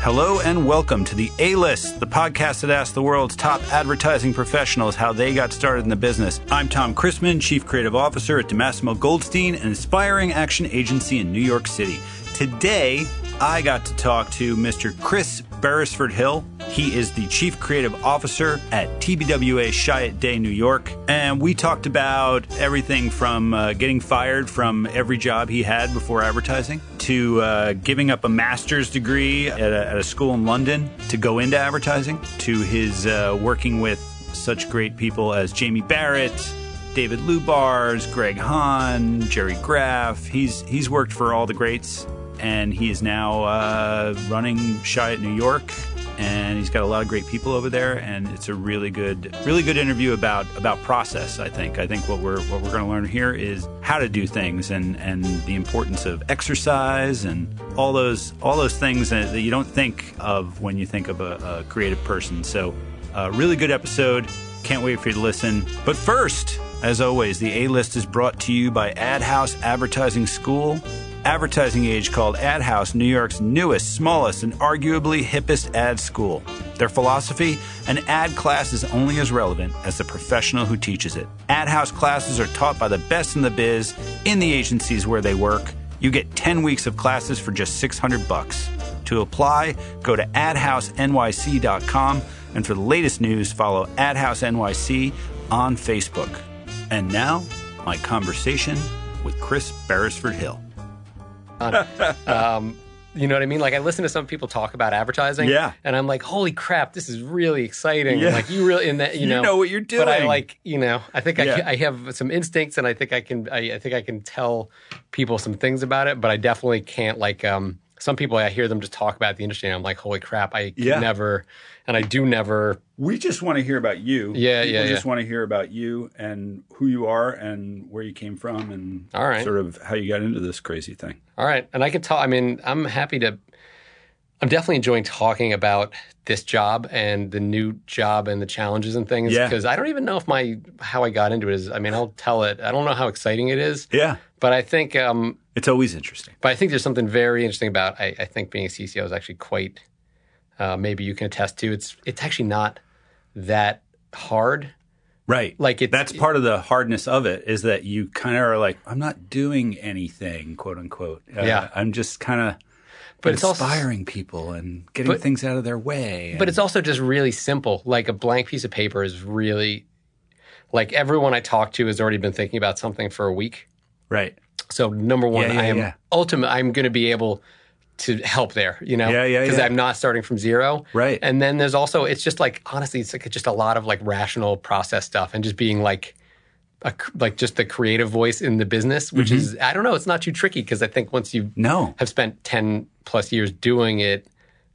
Hello and welcome to the A List, the podcast that asks the world's top advertising professionals how they got started in the business. I'm Tom Christmann, Chief Creative Officer at DiMassimo Goldstein, an inspiring action agency in New York City. Today, I got to talk to Mr. Chris Beresford Hill. He is the Chief Creative Officer at TBWA Chiat Day New York. And we talked about everything from uh, getting fired from every job he had before advertising to uh, giving up a master's degree at a, at a, school in London to go into advertising to his uh, working with such great people as Jamie Barrett. David Lubars, Greg Hahn, Gerry Graf. He's he's worked for all the greats and he is now uh, running Chiat New York. And he's got a lot of great people over there, and it's a really good, really good interview about about process. I think. I think what we're what we're going to learn here is how to do things, and and the importance of exercise, and all those all those things that, that you don't think of when you think of a, a creative person. So, uh, really good episode. Can't wait for you to listen. But first, as always, the A list is brought to you by Ad House Advertising School advertising age called Ad House New York's newest, smallest, and arguably hippest ad school. Their philosophy an ad class is only as relevant as the professional who teaches it. Ad House classes are taught by the best in the biz in the agencies where they work. You get 10 weeks of classes for just 600 bucks. To apply, go to adhousenyc.com and for the latest news, follow AdHouse NYC on Facebook. And now, my conversation with Chris Beresford Hill. um, you know what I mean? Like I listen to some people talk about advertising, yeah, and I'm like, holy crap, this is really exciting. Yeah. Like you really in that, you, you know, know what you're doing. But I like, you know, I think yeah. I, I have some instincts, and I think I can, I, I, think I can tell people some things about it, but I definitely can't like. um some people I hear them just talk about the industry, and I'm like, holy crap, I yeah. never, and I do never. We just want to hear about you. Yeah, People yeah. We just want to hear about you and who you are and where you came from and all right. sort of how you got into this crazy thing. All right, and I can tell. I mean, I'm happy to. I'm definitely enjoying talking about this job and the new job and the challenges and things because yeah. I don't even know if my how I got into it is. I mean, I'll tell it. I don't know how exciting it is. Yeah, but I think um, it's always interesting. But I think there's something very interesting about. I, I think being a CCO is actually quite. Uh, maybe you can attest to. It's it's actually not that hard. Right. Like it, that's part of the hardness of it is that you kind of are like, I'm not doing anything, quote unquote. Uh, yeah. I'm just kind of but it's inspiring also, people and getting but, things out of their way. And, but it's also just really simple. Like a blank piece of paper is really like everyone I talk to has already been thinking about something for a week. Right. So number one, yeah, yeah, I am yeah. ultimate. I'm going to be able to help there, you know, yeah, yeah, because yeah. I'm not starting from zero, right? And then there's also it's just like honestly, it's like just a lot of like rational process stuff and just being like. A, like just the creative voice in the business, which mm-hmm. is I don't know, it's not too tricky because I think once you no. have spent ten plus years doing it,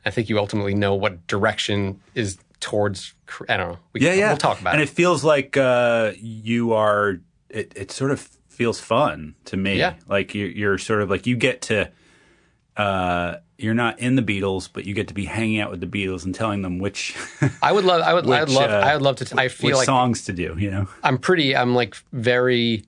I think you ultimately know what direction is towards. I don't know. We, yeah, yeah. We'll talk about and it. And it feels like uh, you are. It, it sort of feels fun to me. Yeah. Like you're, you're sort of like you get to. Uh, you're not in the Beatles, but you get to be hanging out with the Beatles and telling them which. I would love. I would. which, I would love. Uh, I would love to. T- I feel like songs to do. You know, I'm pretty. I'm like very.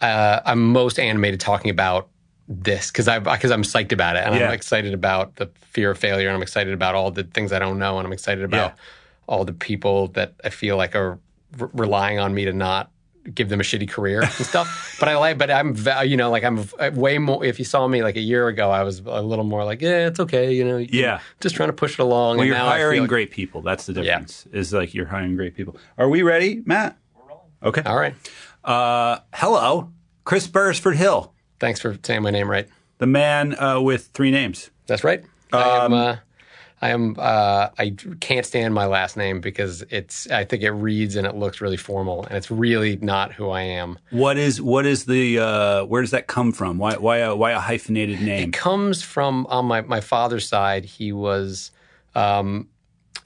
Uh, I'm most animated talking about this because I because I'm psyched about it and yeah. I'm excited about the fear of failure and I'm excited about all the things I don't know and I'm excited about yeah. all the people that I feel like are re- relying on me to not give them a shitty career and stuff. but I like, but I'm, you know, like I'm way more. If you saw me like a year ago, I was a little more like, yeah, it's okay, you know. Yeah, just trying to push it along. Well, and you're hiring like, great people. That's the difference. Yeah. Is like you're hiring great people. Are we ready, Matt? We're rolling. Okay. All right. Uh, hello, Chris Beresford Hill. Thanks for saying my name right. The man uh, with three names. That's right. Um, I am. Uh, I am. Uh, I can't stand my last name because it's. I think it reads and it looks really formal, and it's really not who I am. What is? What is the? Uh, where does that come from? Why? Why? A, why a hyphenated name? It comes from on my my father's side. He was. Um,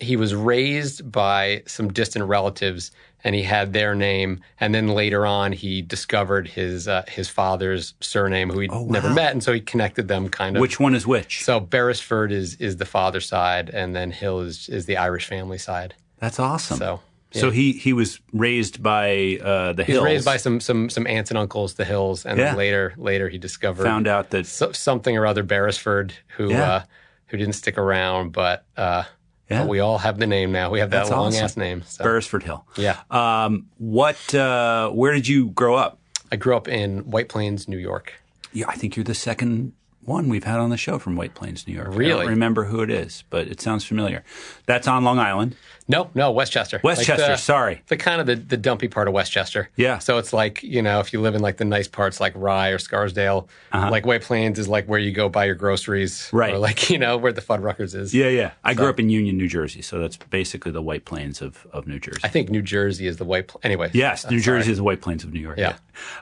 he was raised by some distant relatives and he had their name and then later on he discovered his uh, his father's surname who he'd oh, wow. never met and so he connected them kind of which one is which so beresford is is the father side and then hill is is the irish family side that's awesome so yeah. So he he was raised by uh, the he was raised by some some some aunts and uncles, the Hills, and yeah. then later later he discovered found out that so, something or other Beresford, who yeah. uh, who didn't stick around, but uh, Yeah. but we all have the name now. We have that That's long awesome. ass name. So Beresford Hill. yeah, Um, what? Uh, where did you grow up? I grew up in White Plains, New York. Yeah, I think you're the second one we've had on the show from White Plains, New York. I Really? don't remember who it is, but it sounds familiar. That's on Long Island. No, no, Westchester. Westchester, Like the, sorry. the kind of the, the dumpy part of Westchester. Yeah. So it's like you know if you live in like the nice parts like Rye or Scarsdale, like White Plains is like where you go buy your groceries, Uh-huh. Right. Or like you know where the Fuddruckers is. Yeah, yeah. I grew up in Union, New Jersey, so that's basically the White Plains of, of New Jersey. I think New Jersey is the White. Pl- anyway. yes, uh, New. Jersey is the White Plains of New York. Yeah.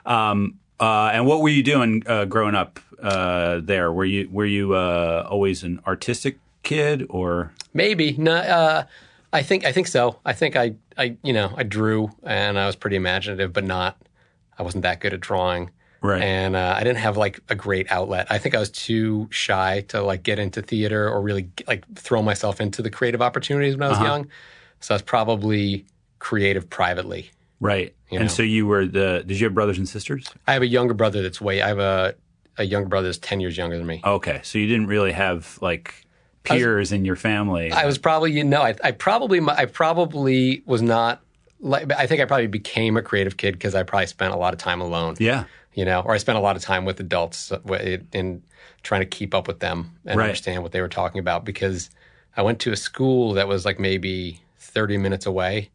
Um, uh, and what were you doing uh, growing up uh, there? Were you were you uh, always an artistic kid, or Maybe no. I think I think so. I think I I you know I drew and I was pretty imaginative, but not. I wasn't that good at drawing. Right. And uh, I didn't have like a great outlet. I think I was too shy to like get into theater or really like throw myself into the creative opportunities when I was Uh-huh. young. So I was probably creative privately. right? And know. so you were the. Did you have brothers and sisters? I have a younger brother that's way. I have a a younger brother that's ten years younger than me. Okay, so you didn't really have like peers in your family. I was probably you know I, I probably I probably was not like I think I probably became a creative kid because I probably spent a lot of time alone. yeah. You know, or I spent a lot of time with adults uh, in trying to keep up with them and Right. understand what they were talking about because I went to a school that was like maybe thirty minutes away,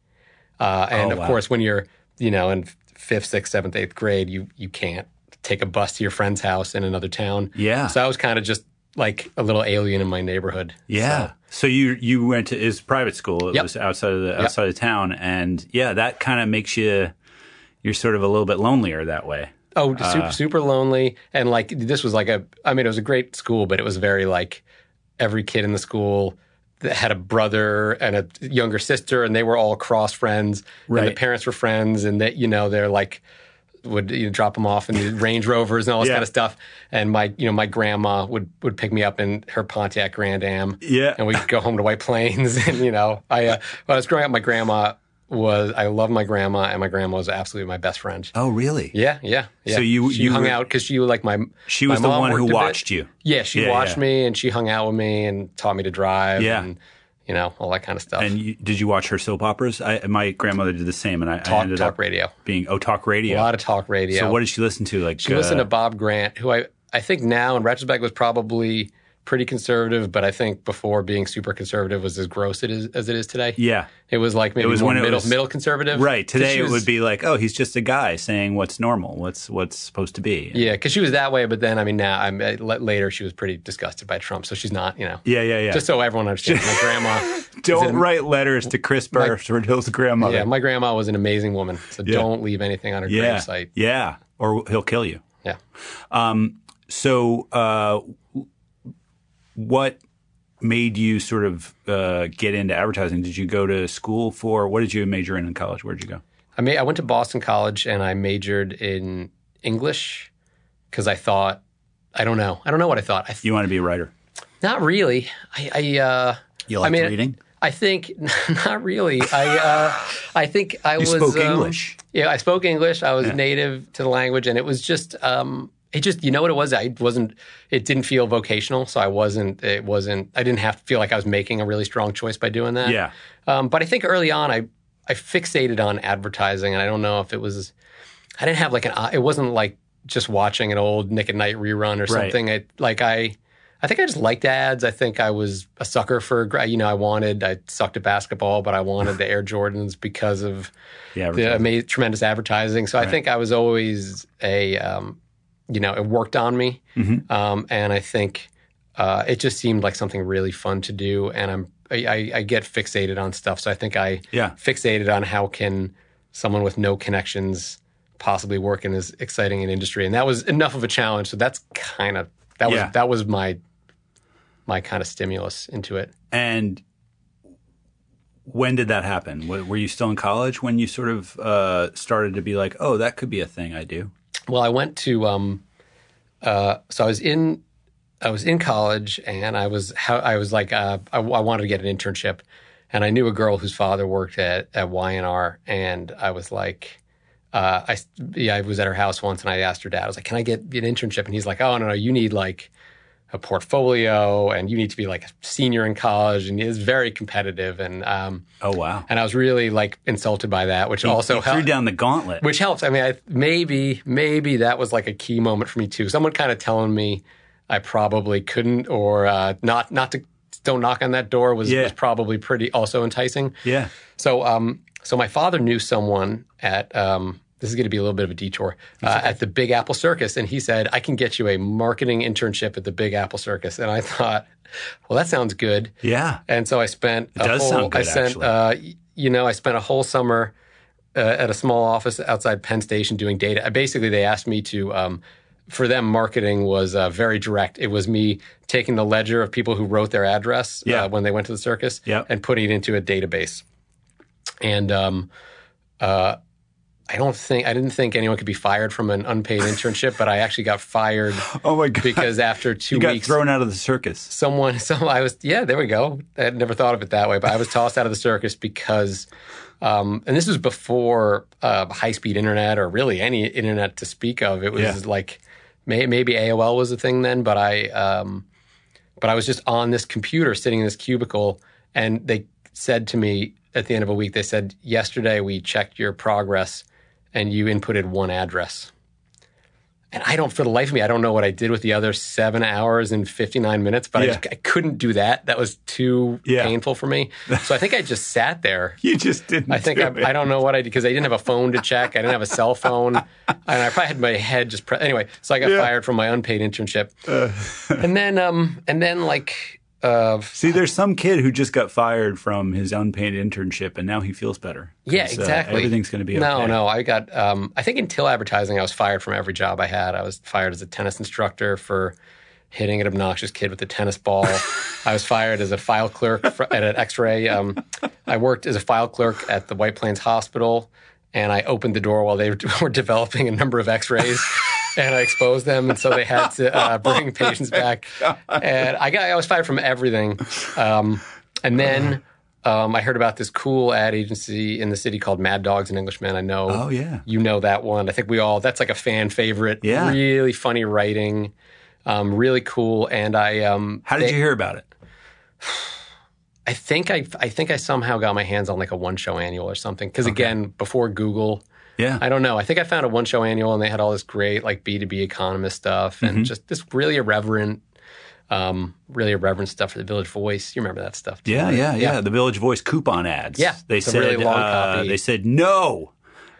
uh, and Oh, of wow. course when you're you know in fifth, sixth, seventh, eighth grade, you you can't take a bus to your friend's house in another town. Yeah. So I was kind of just like a little alien in my neighborhood. Yeah. So- So, you you went to is private school. It Yep. was outside of the outside of town, and yeah, that kind of makes you you're sort of a little bit lonelier that way. Oh, Uh, super, super lonely. And like, this was like a, I mean, it was a great school, but it was very like every kid in the school that had a brother and a younger sister, and they were all cross friends. And Right. the parents were friends, and that, you know, they're like, would you know, drop them off in the Range Rovers and all this Yeah. kind of stuff. And my, you know, my grandma would would pick me up in her Pontiac Grand Am. Yeah. And we'd go home to White Plains. And, you know, I, uh, when I was growing up, my grandma was, I love my grandma, and my grandma was absolutely my best friend. Oh, really? Yeah, yeah, yeah. So you- she you hung were- out because she was like my. She was the one who worked a bit. watched you. Yeah, she Yeah, watched yeah. me and she hung out with me and taught me to drive. Yeah. and you know all that kind of stuff. And you, did you watch her soap operas? I, my grandmother did the same, and I, I talk ended talk up radio. being oh talk radio. A lot of talk radio. So what did she listen to? Like she listened uh, to Bob Grant, who I I think now in retrospect was probably pretty conservative, but I think before being super conservative was as gross it is, as it is today. yeah. It was like maybe it was more middle was- middle conservative. Right. Today she it would be like, oh, he's just a guy saying what's normal, what's what's supposed to be. Yeah, because she was that way, but then I mean now I'm uh, later she was pretty disgusted by Trump, so she's not. You know. Yeah, yeah, yeah. Just so everyone understands, my grandma. Don't an- write letters to Chris Beresford Hill's grandmother. Yeah, my grandma was an amazing woman. So don't leave anything on her yeah, gravesite. yeah, or he'll kill you. Yeah. So, uh, what made you sort of uh, get into advertising? Did you go to school for? What did you major in in college? Where did you go? I ma- I went to Boston College and I majored in English because I thought I don't know. I don't know what I thought. I th- You want to be a writer? not really. I, I uh You like I mean, reading? I think not really. I uh, I think I was spoke um, English. Yeah, I spoke English. I was native to the language, and it was just um, it just you know what it was. I wasn't. It didn't feel vocational, so I wasn't. It wasn't. I didn't have to feel like I was making a really strong choice by doing that. Yeah. Um, but I think early on, I I fixated on advertising, and I don't know if it was. I didn't have like an. It wasn't like just watching an old Nick at Night rerun or something. I like I. I think I just liked ads. I think I was a sucker for, you know, I wanted, I sucked at basketball, but I wanted the Air Jordans because of the ama- tremendous advertising. So I think I was always a, um, you know, it worked on me. Mm-hmm. Um, and I think uh, it just seemed like something really fun to do. And I'm, I, I, get fixated on stuff. So I think I Yeah. fixated on how can someone with no connections possibly work in this exciting an industry. And that was enough of a challenge. So that's kind of, that was, Yeah. that was my, my kind of stimulus into it. And when did that happen? Were you still in college when you sort of uh, started to be like, oh, that could be a thing I do? Well, I went to um, uh, so I was in I was in college, and I was I was like uh, I, I wanted to get an internship, and I knew a girl whose father worked at at Y&R, and I was like. Uh, I yeah, I was at her house once, and I asked her dad. I was like, "Can I get an internship?" And he's like, "Oh no, no, you need like a portfolio and you need to be like a senior in college and it's very competitive and um Oh wow. and I was really like insulted by that which also He threw helped down the gauntlet. which helps. I mean, I, maybe maybe that was like a key moment for me too. Someone kind of telling me I probably couldn't or uh, not not to don't knock on that door was, Yeah. was probably pretty also enticing. yeah. So um so my father knew someone at um this is going to be a little bit of a detour uh, at the Big Apple Circus, and he said I can get you a marketing internship at the Big Apple Circus, and I thought, well, that sounds good. Yeah. And so I spent a does whole, sound good, I spent, actually. uh, you know, I spent a whole summer uh, at a small office outside Penn Station doing data. Basically, they asked me to, um, for them, marketing was uh, very direct. It was me taking the ledger of people who wrote their address Yeah. uh, when they went to the circus Yeah. and putting it into a database. And um, uh, I don't think I didn't think anyone could be fired from an unpaid internship, but I actually got fired Oh my god. because after two you got weeks, thrown out of the circus. someone so i was yeah there we go i had never thought of it that way but i was tossed out of the circus because um, and this was before uh, high-speed internet or really any internet to speak of it was Yeah. like may, maybe aol was a thing then but i um, but i was just on this computer sitting in this cubicle and they said to me at the end of a week they said yesterday we checked your progress and you inputted one address and I don't, for the life of me, I don't know what I did with the other seven hours and 59 minutes, but I, just, I couldn't do that. That was too Yeah. painful for me. So I think I just sat there. You just didn't. I think do I. I don't know what I did because I didn't have a phone to check. I didn't have a cell phone. And I probably had my head just, pre- anyway, so I got Yeah. fired from my unpaid internship. and then, um, and then like, uh, See, there's some kid who just got fired from his unpaid internship, and now he feels better. Yeah, uh, exactly. everything's going to be no, okay. no. I got. Um, I think until advertising, I was fired from every job I had. I was fired as a tennis instructor for hitting an obnoxious kid with a tennis ball. I was fired as a file clerk for, at an X-ray. Um, I worked as a file clerk at the White Plains Hospital, and I opened the door while they were developing a number of X-rays. And I exposed them, and so they had to uh, bring patients back. And I got, I was fired from everything. Um, and then um, I heard about this cool ad agency in the city called Mad Dogs and Englishmen. I know Oh yeah. you know that one. I think we all, that's like a fan favorite. Yeah. Really funny writing, um, really cool. And I, um, How did they- you hear about it? I think I, I think I somehow got my hands on like a one show annual or something. Cause again, before Google, Yeah. I don't know. I think I found a one show annual and they had all this great like B2B economist stuff Mm-hmm. and just this really irreverent, um, really irreverent stuff for the Village Voice. You remember that stuff too, Yeah, right? yeah, yeah, The Village Voice coupon ads. Yeah, they said. really uh, they said no.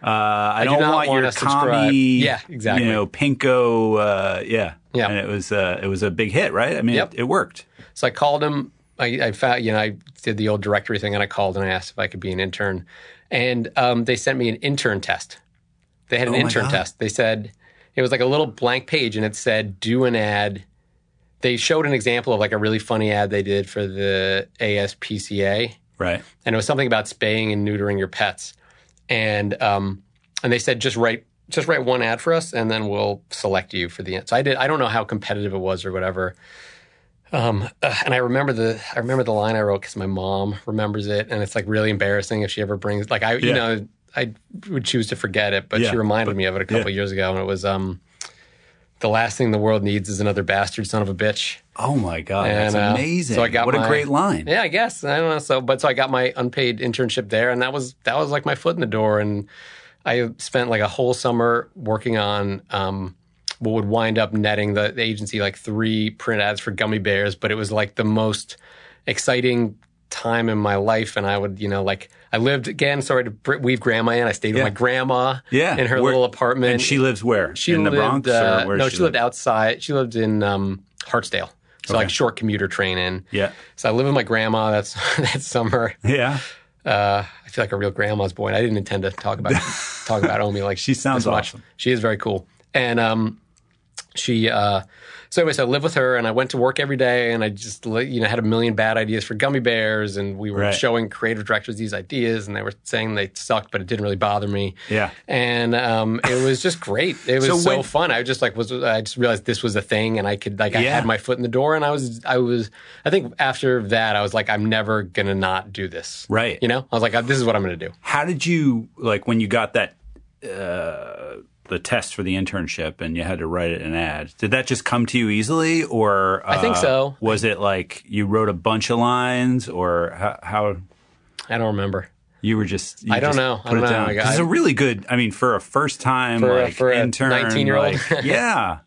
Uh, I, do don't not want want your commie. Yeah, exactly. You know, pinko. Uh, yeah, Yeah. And it was uh, it was a big hit, right? I mean, Yep. it, it worked. So I called him. I, I found, you know, I did the old directory thing and I called and I asked if I could be an intern. And um, they sent me an intern test. They had an Oh intern test. They said it was like a little blank page and it said, do an ad. They showed an example of like a really funny ad they did for the ASPCA. Right. And it was something about spaying and neutering your pets. And um, and they said, just write just write one ad for us and then we'll select you for the so I did I don't know how competitive it was or whatever. Um, uh, and I remember the I remember the line I wrote because my mom remembers it, and it's like really embarrassing if she ever brings like I you know I would choose to forget it, but Yeah, she reminded me of it a couple yeah. years ago, and it was um the last thing the world needs is another bastard son of a bitch. Oh my god, that's uh, amazing! so I got what a great line. Yeah, I guess I don't know. So, but so I got my unpaid internship there, and that was that was like my foot in the door. And I spent like a whole summer working on um, what would wind up netting the, the agency like three print ads for gummy bears. But it was like the most exciting time in my life, and I would you know like I lived again. Sorry to weave grandma in. I stayed with my grandma. Yeah, in her Where- little apartment. And she lives where? She lives in the Bronx, uh, no, she lived outside. She lived in um, Hartsdale, so Okay. like short commuter train in. Yeah, So I live with my grandma. That's that summer. yeah. Uh, I feel like a real grandma's boy. And I didn't intend to talk about talk about Omi like She sounds this much. awesome. She is very cool, and um, she. Uh, so anyway, so I lived with her, and I went to work every day, and I just you know had a million bad ideas for gummy bears, and we were Right. showing creative directors these ideas, and they were saying they sucked, but it didn't really bother me. Yeah. and um, it was just great. It was So so, when- fun. I just like was I just realized this was a thing, and I could like I Yeah. had my foot in the door, and I was I was I think after that I was like I'm never gonna not do this. Right. You know, I was like, this is what I'm going to do. How did you like when you got that uh, the test for the internship and you had to write an ad. Did that just come to you easily, or uh, I think so. Was it like you wrote a bunch of lines, or how? how I don't remember. you were just you I don't just know. I Put don't it know. down. I got- it's a really good. I mean, for a first time For like for intern, 19-year-old? like, yeah.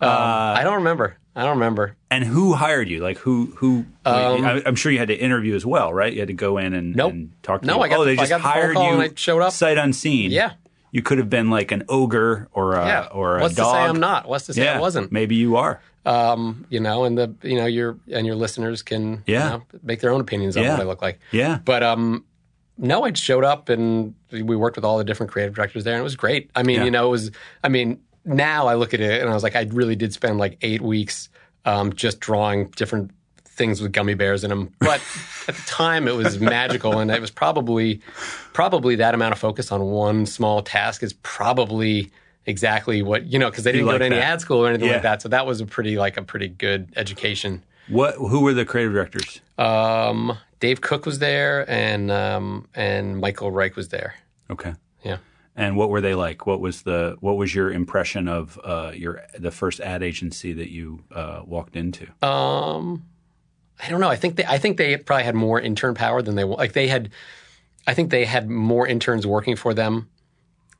Um, I don't remember. I don't remember. And who hired you? Like who? Who? I, I'm sure you had to interview as well, right? You had to go in and, Um, Nope. and talk to No, you. I got oh, the- they I just got the hired you. and I showed up. sight unseen. Yeah. You could have been like an ogre or a Yeah. or a What's dog. to say I'm not? What's to say yeah, I wasn't? Maybe you are. Um, you know, and the you know your and your listeners can Yeah. you know, make their own opinions on Yeah. what I look like. Yeah. But um, no, I showed up and we worked with all the different creative directors there, and it was great. I mean, Yeah. you know, it was. I mean, now I look at it and I was like, I really did spend like eight weeks um, just drawing different things with gummy bears in them. But at the time, it was magical, and it was probably probably that amount of focus on one small task is probably exactly what you know because they didn't like go to any ad school or anything Yeah. like that. So that was a pretty like a pretty good education. What? Who were the creative directors? Um, Dave Cook was there, and um, and Michael Reich was there. Okay. Yeah. And what were they like? What was the what was your impression of uh, your the first ad agency that you uh, walked into? Um, I don't know. I think they, I think they probably had more intern power than they like. They had, I think they had more interns working for them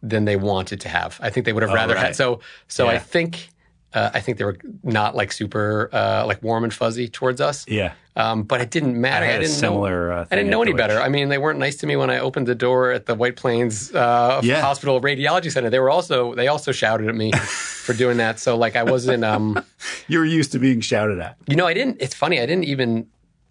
than they wanted to have. I think they would have oh, rather Oh, right. had. So, so I think, uh, I think they were not like super uh, like warm and fuzzy towards us. Yeah. Um, but it didn't matter. I had a didn't similar, know. uh, I didn't know any better. I mean, they weren't nice to me when I opened the door at the White Plains uh, Yeah. Hospital Radiology Center. They were also they also shouted at me for doing that. So like I wasn't. Um, You were used to being shouted at. you know, I didn't. It's funny. I didn't even.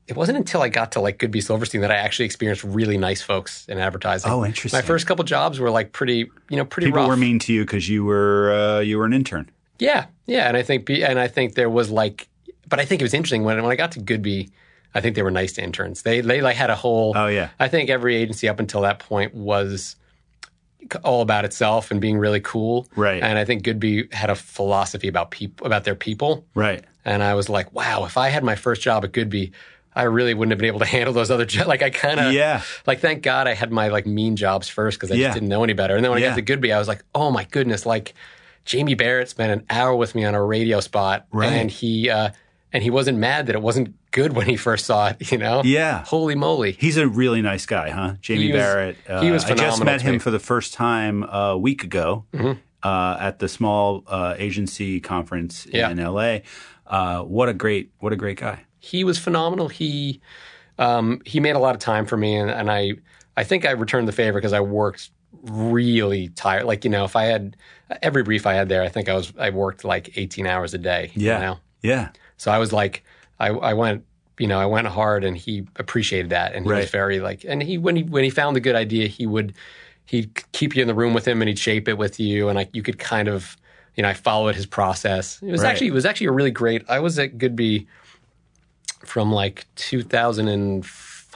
It wasn't until I got to like Goodby Silverstein that I actually experienced really nice folks in advertising. Oh, interesting. My first couple jobs were like pretty, you know, pretty People rough. were mean to you because you were uh, you were an intern. Yeah, yeah, and I think and I think there was like, but I think it was interesting when when I got to Goodby, I think they were nice to interns. They they like had a whole. Oh, yeah. I think every agency up until that point was all about itself and being really cool. Right. And I think Goodby had a philosophy about people about their people. Right. And I was like, wow, if I had my first job at Goodby, I really wouldn't have been able to handle those other jobs. Like I kind of, Yeah. Like thank God I had my like mean jobs first because I Yeah. just didn't know any better. And then when I got to Goodby, I was like, oh my goodness, like Jamie Barrett spent an hour with me on a radio spot, Right. and he uh, and he wasn't mad that it wasn't good when he first saw it. You know? Yeah. Holy moly! He's a really nice guy, huh? Jamie He was- Barrett. Uh, he was I just met him for the first time a week ago uh, at the small uh, agency conference Yeah. in LA. Uh, what a great what a great guy. he was phenomenal. He um, he made a lot of time for me, and, and I I think I returned the favor because I worked really tired. Like you know, if I had every brief I had there, I think I was I worked like eighteen hours a day. you Yeah. know? Yeah. So I was like, I, I went, you know, I went hard, and he appreciated that, and he Right. was very like, and he when he when he found a good idea, he would he'd keep you in the room with him, and he'd shape it with you, and like you could kind of, you know, I followed his process. It was Right. actually it was actually a really great. I was at Goodby from like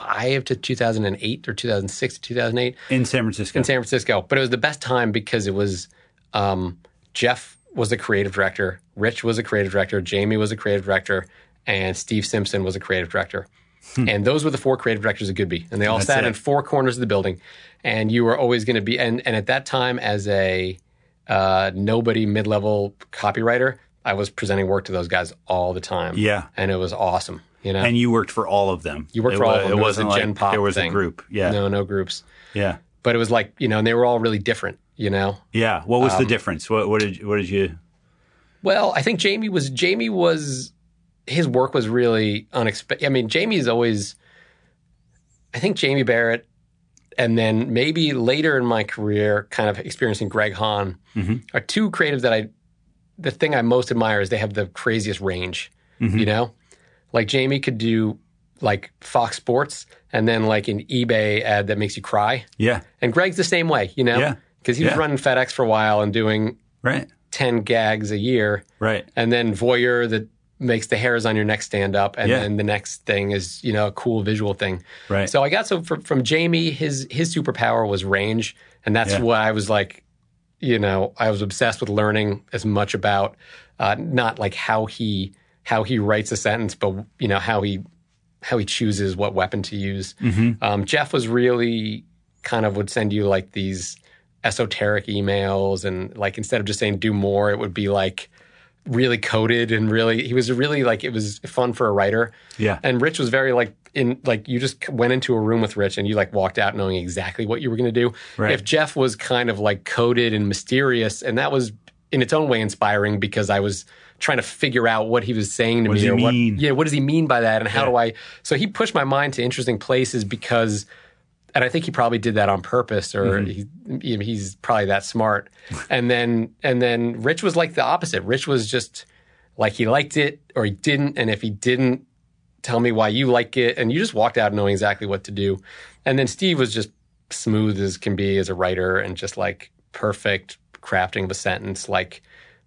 2005 to 2008 or 2006 to 2008 In San Francisco. in San Francisco. But it was the best time because it was um, Jeff was the creative director, Rich was a creative director, Jamie was a creative director, and Steve Simpson was a creative director. And those were the four creative directors of Goodby, and they all Hmm. That's sat it. in four corners of the building. And you were always going to be, and, and at that time, as a uh, nobody mid level copywriter, I was presenting work to those guys all the time. Yeah. and it was awesome. You know, and you worked for all of them. you worked It for all of them. It It was wasn't like Gen Pop there was thing. a group. Yeah. no, no groups. Yeah. But it was like you know, and they were all really different. You know, Yeah. What was the Um, difference? What, what did you- what did you? Well, I think Jamie was Jamie was his work was really unexpected. I mean, Jamie's always I think Jamie Barrett and then maybe later in my career kind of experiencing Greg Hahn are two creatives that I the thing I most admire is they have the craziest range, you know? Like Jamie could do like Fox Sports and then like an eBay ad that makes you cry. Yeah. And Greg's the same way, you know? Yeah. Cuz he was Yeah. running FedEx for a while and doing Right. 10 gags a year Right. and then voyeur that makes the hairs on your neck stand up and Yeah. then the next thing is you know a cool visual thing Right. so i got so from, from jamie his his superpower was range and that's Yeah. what i was like you know i was obsessed with learning as much about uh, not like how he how he writes a sentence but you know how he how he chooses what weapon to use Mm-hmm. um, jeff was really kind of would send you like these esoteric emails and like instead of just saying do more, it would be like really coded and really he was really like it was fun for a writer. Yeah. And Rich was very like in like you just went into a room with Rich and you like walked out knowing exactly what you were going to do. Right. If Jeff was kind of like coded and mysterious and that was in its own way inspiring because I was trying to figure out what he was saying to What me does he or what yeah, what does he mean by that and how Yeah. do I so he pushed my mind to interesting places because and I think he probably did that on purpose, or mm-hmm. he, you know, he's probably that smart. and then and then Rich was like the opposite. Rich was just like he liked it or he didn't, and if he didn't, tell me why you like it, and you just walked out knowing exactly what to do. And then Steve was just smooth as can be as a writer, and just like perfect crafting of a sentence, like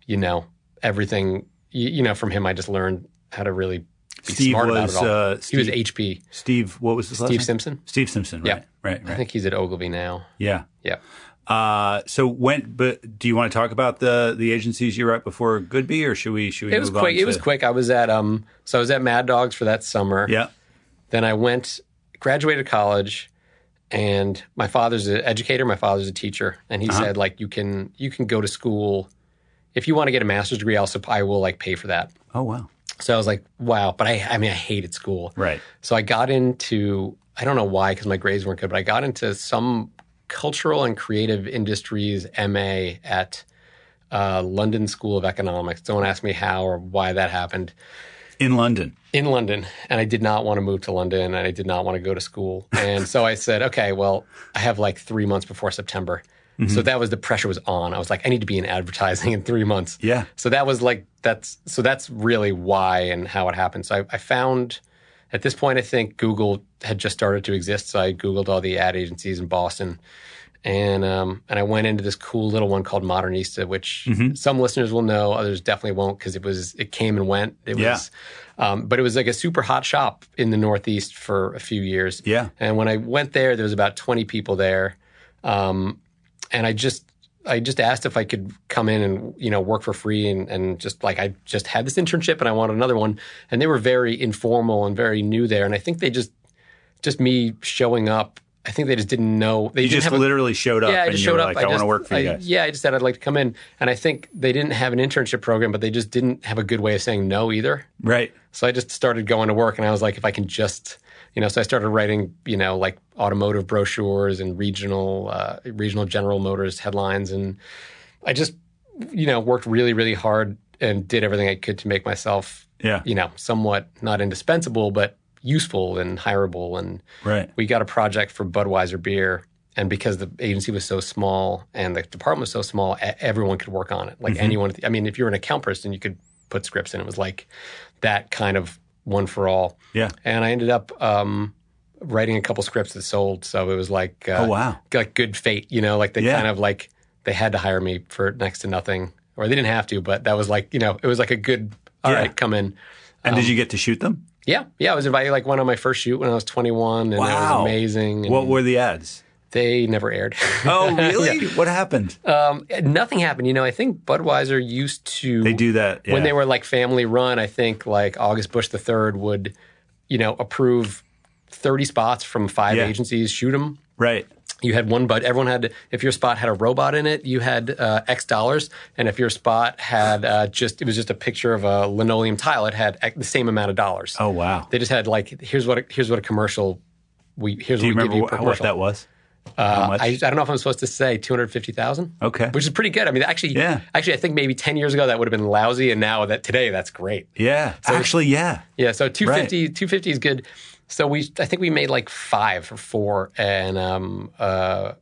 you know everything. You, you know, from him, I just learned how to really be Steve smart was, about it all. uh, he was HP. Steve, what was his last Steve name? Simpson. Steve Simpson. Right. Yeah. Right. I think he's at Ogilvy now. Yeah. Yeah. Uh, so when, but do you want to talk about the the agencies you were at before Goodby, or should we should we It was quick. on It was quick. I was at um, so I was at Mad Dogs for that summer. Yeah. Then I went, graduated college, and my father's an educator. My father's a teacher, and he Uh-huh. said like you can you can go to school if you want to get a master's degree. Also, I will like pay for that. Oh wow. So I was like, wow. But I, I mean, I hated school. Right. So I got into, I don't know why, because my grades weren't good, but I got into some cultural and creative industries MA at uh, London School of Economics. Don't ask me how or why that happened. In London. In London, and I did not want to move to London, and I did not want to go to school. And so I said, okay, well, I have like three months before September. So that was the pressure was on. I was like, I need to be in advertising in three months. Yeah. So that was like that's so that's really why and how it happened. So I, I found at this point I think Google had just started to exist. So I googled all the ad agencies in Boston, and um, and I went into this cool little one called Modernista, which some listeners will know, others definitely won't because it was it came and went. It Yeah. was, um, but it was like a super hot shop in the Northeast for a few years. Yeah. And when I went there, there was about twenty people there. Um, and I just I just asked if I could come in and you know work for free and, and just like I just had this internship and I wanted another one. And they were very informal and very new there. And I think they just just me showing up I think they just didn't know. They You just have a, literally showed up yeah I and just you showed up. like, I, want to work for you guys. yeah I just said I'd like to come in. And I think they didn't have an internship program but they just didn't have a good way of saying no either. Right. so I just started going to work and I was like, if I can just, you know, so I started writing, you know, like automotive brochures and regional, uh, regional General Motors headlines. And I just, you know, worked really, really hard and did everything I could to make myself, Yeah. you know, somewhat not indispensable, but useful and hireable. And Right. we got a project for Budweiser beer. And because the agency was so small and the department was so small, everyone could work on it. Like anyone, I mean, if you were an account person, you could put scripts in. It was like that kind of one for all. Yeah. And I ended up um, writing a couple scripts that sold. So it was like, uh, Oh wow. like good fate, you know, like they Yeah. kind of like they had to hire me for next to nothing, or they didn't have to, but that was like, you know, it was like a good, all right, Yeah. come in. And Um, did you get to shoot them? Yeah, yeah, I was invited. Like went on my first shoot when I was 21, and it Wow. was amazing. And What were the ads? They never aired. Oh really? What happened? um, nothing happened. You know, I think Budweiser used to They do that yeah. when they were like family run. I think like August Busch the third would, you know, approve 30 spots from five Yeah. agencies, shoot them. right. You had one, bud. everyone had. If your spot had a robot in it, you had uh, X dollars, and if your spot had uh, just it was just a picture of a linoleum tile, it had the same amount of dollars. Oh wow. They just had like here's what a, here's what a commercial we here's Do you what we remember give you what, that was? Uh. I, I don't know if I'm supposed to say two hundred fifty thousand. Okay. which is pretty good. I mean, actually, Yeah. actually, I think maybe ten years ago that would have been lousy, and now that today that's great. yeah. Actually, yeah. Yeah, so 250, 250 is good. So we, I think we made like five or four, and um, uh,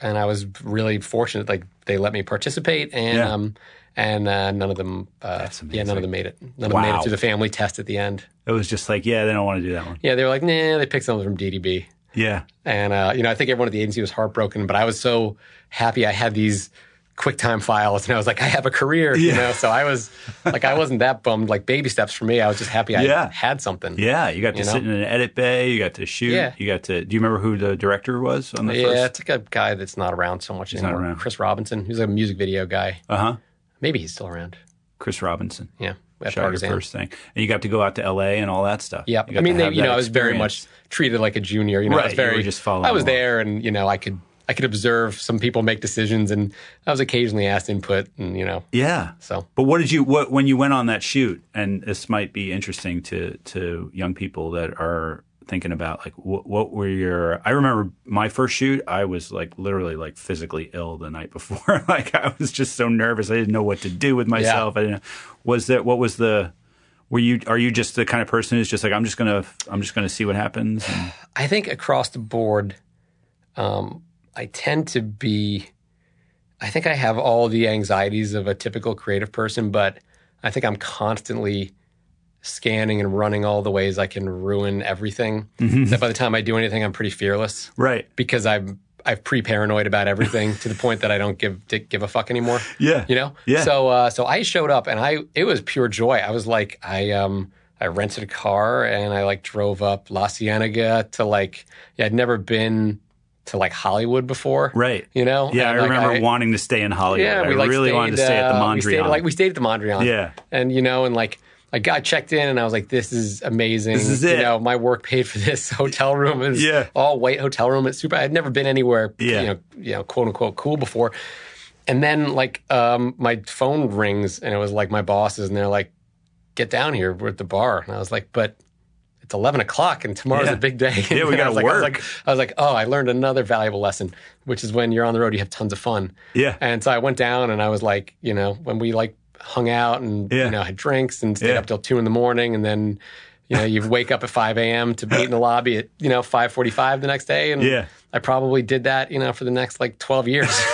and I was really fortunate. Like they let me participate, and Yeah. um, and uh, none of them, uh, yeah, none of them made it. None of them made it through the family test at the end. It was just like, yeah, they don't want to do that one. Yeah, they were like, nah, they picked someone from DDB. Yeah. And uh, you know, I think everyone at the agency was heartbroken, but I was so happy I had these QuickTime files, and I was like, I have a career, you know. So I was like, I wasn't that bummed. Like baby steps for me. I was just happy I Yeah. had something. Yeah. You got to You know? sit in an edit bay. You got to shoot. Yeah. You got to. Do you remember who the director was on the Yeah, first? it's like a guy that's not around so much not anymore. around. Chris Robinson, who's a music video guy. Uh huh. Maybe he's still around. Chris Robinson. Yeah, your first thing, and you got to go out to L.A. and all that stuff. Yeah, I mean, they, you know, I was very experience. much treated like a junior. You know, I Right, was you very were just following I was along. there, and you know, I could I could observe some people make decisions, and I was occasionally asked input, and you know, Yeah. so But what did you what when you went on that shoot? And this might be interesting to to young people that are thinking about like what, what were your? I remember my first shoot. I was like literally like physically ill the night before. like I was just so nervous. I didn't know what to do with myself. I didn't. Know was that what was the? Were you are you just the kind of person who's just like I'm just gonna I'm just gonna see what happens? And, I think across the board, um, I tend to be. I think I have all the anxieties of a typical creative person, but I think I'm constantly scanning and running all the ways I can ruin everything. That by the time I do anything, I'm pretty fearless right. because I'm I've pre paranoid about everything to the point that I don't give give a fuck anymore. Yeah. you know. Yeah. So uh, so I showed up and I it was pure joy. I was like I um I rented a car and I like drove up La Cienega to like yeah I'd never been to like Hollywood before. Right. You know. Yeah, I like, remember wanting to stay in Hollywood. yeah, I we like really stayed, wanted to stay at the uh, We stayed, Mondrian. like we stayed at the Mondrian. Yeah. and you know, and like I got checked in, and I was like, "This is amazing." This is it. You know, my work paid for this hotel room. It was Yeah. all white hotel room. It's super. I'd never been anywhere, Yeah. you know, you know, quote unquote cool before. And then like um, my phone rings, and it was like my bosses, and they're like, "Get down here. We're at the bar." And I was like, "But." It's eleven o'clock, and tomorrow's Yeah. a big day. Yeah, we gotta was like- I was work. like, I was like, oh, I learned another valuable lesson, which is when you're on the road, you have tons of fun. Yeah. And so I went down and I was like, you know, when we like hung out and Yeah. you know had drinks and stayed Yeah. up till two in the morning, and then you know you wake up at five a.m. to meet in the lobby at you know five forty-five the next day, and Yeah. I probably did that you know for the next like twelve years.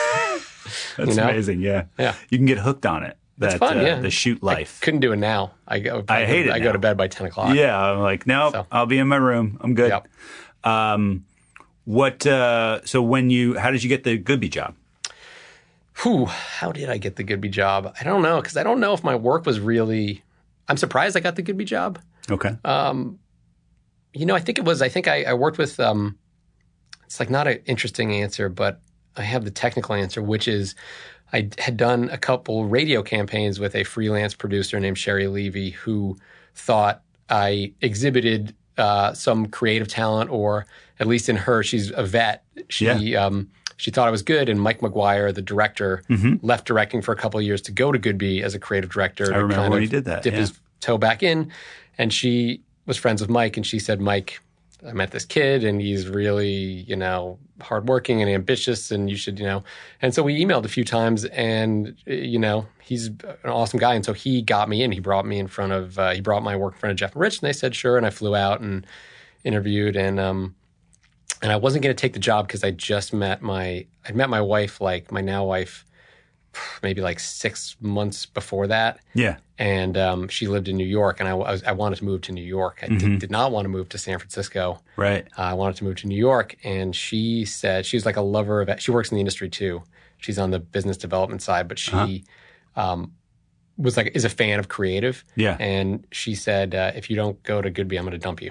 That's you know? amazing. Yeah. Yeah. You can get hooked on it. That, It's fun, uh, yeah. The shoot life. Couldn't do it now. I go. I hate it I now. go to bed by ten o'clock. yeah. I'm like, no, So- I'll be in my room. I'm good. Yep. Um, what, uh, so when you, how did you get the Goodby job? Whew, how did I get the Goodby job? I don't know because I don't know if my work was really. I'm surprised I got the Goodby job. Okay. Um, you know, I think it was. I think I, I worked with. Um, it's like not an interesting answer, but I have the technical answer, which is I had done a couple radio campaigns with a freelance producer named Sherry Levy, who thought I exhibited uh, some creative talent, or at least in her, she's a vet. She um, she thought I was good, and Mike McGuire, the director, left directing for a couple of years to go to Goodby as a creative director. I remember when he did that, Dip yeah. his toe back in, and she was friends with Mike, and she said, "Mike, I met this kid, and he's really, you know, hardworking and ambitious, and you should, you know." And so we emailed a few times, and you know, he's an awesome guy, and so he got me in. He brought me in front of, uh, he brought my work in front of Jeff and Rich, and they said sure, and I flew out and interviewed, and um, and I wasn't going to take the job because I just met my, I met my wife, like my now wife, maybe like six months before that Yeah. and um, she lived in New York, and I, I, was, I wanted to move to New York. I did, did not want to move to San Francisco. Right. Uh, I wanted to move to New York, and she said she was like a lover of. She works in the industry too. She's on the business development side, but she um, was like is a fan of creative. Yeah. and she said uh, if you don't go to Goodby, I'm going to dump you.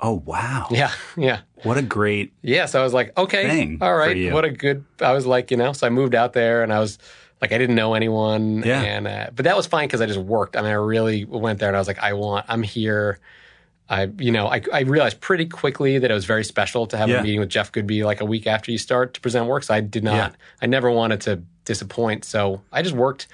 Oh, wow. Yeah, yeah. What a great, Yeah, so I was like, okay, all right, what a good. I was like, you know, so I moved out there, and I was like, I didn't know anyone, Yeah. and uh, but that was fine because I just worked. I mean, I really went there, and I was like, I want, I'm here. I, you know, I, I realized pretty quickly that it was very special to have Yeah. a meeting with Jeff Goodby like a week after you start to present work. So I did not, Yeah. I never wanted to disappoint. So I just worked.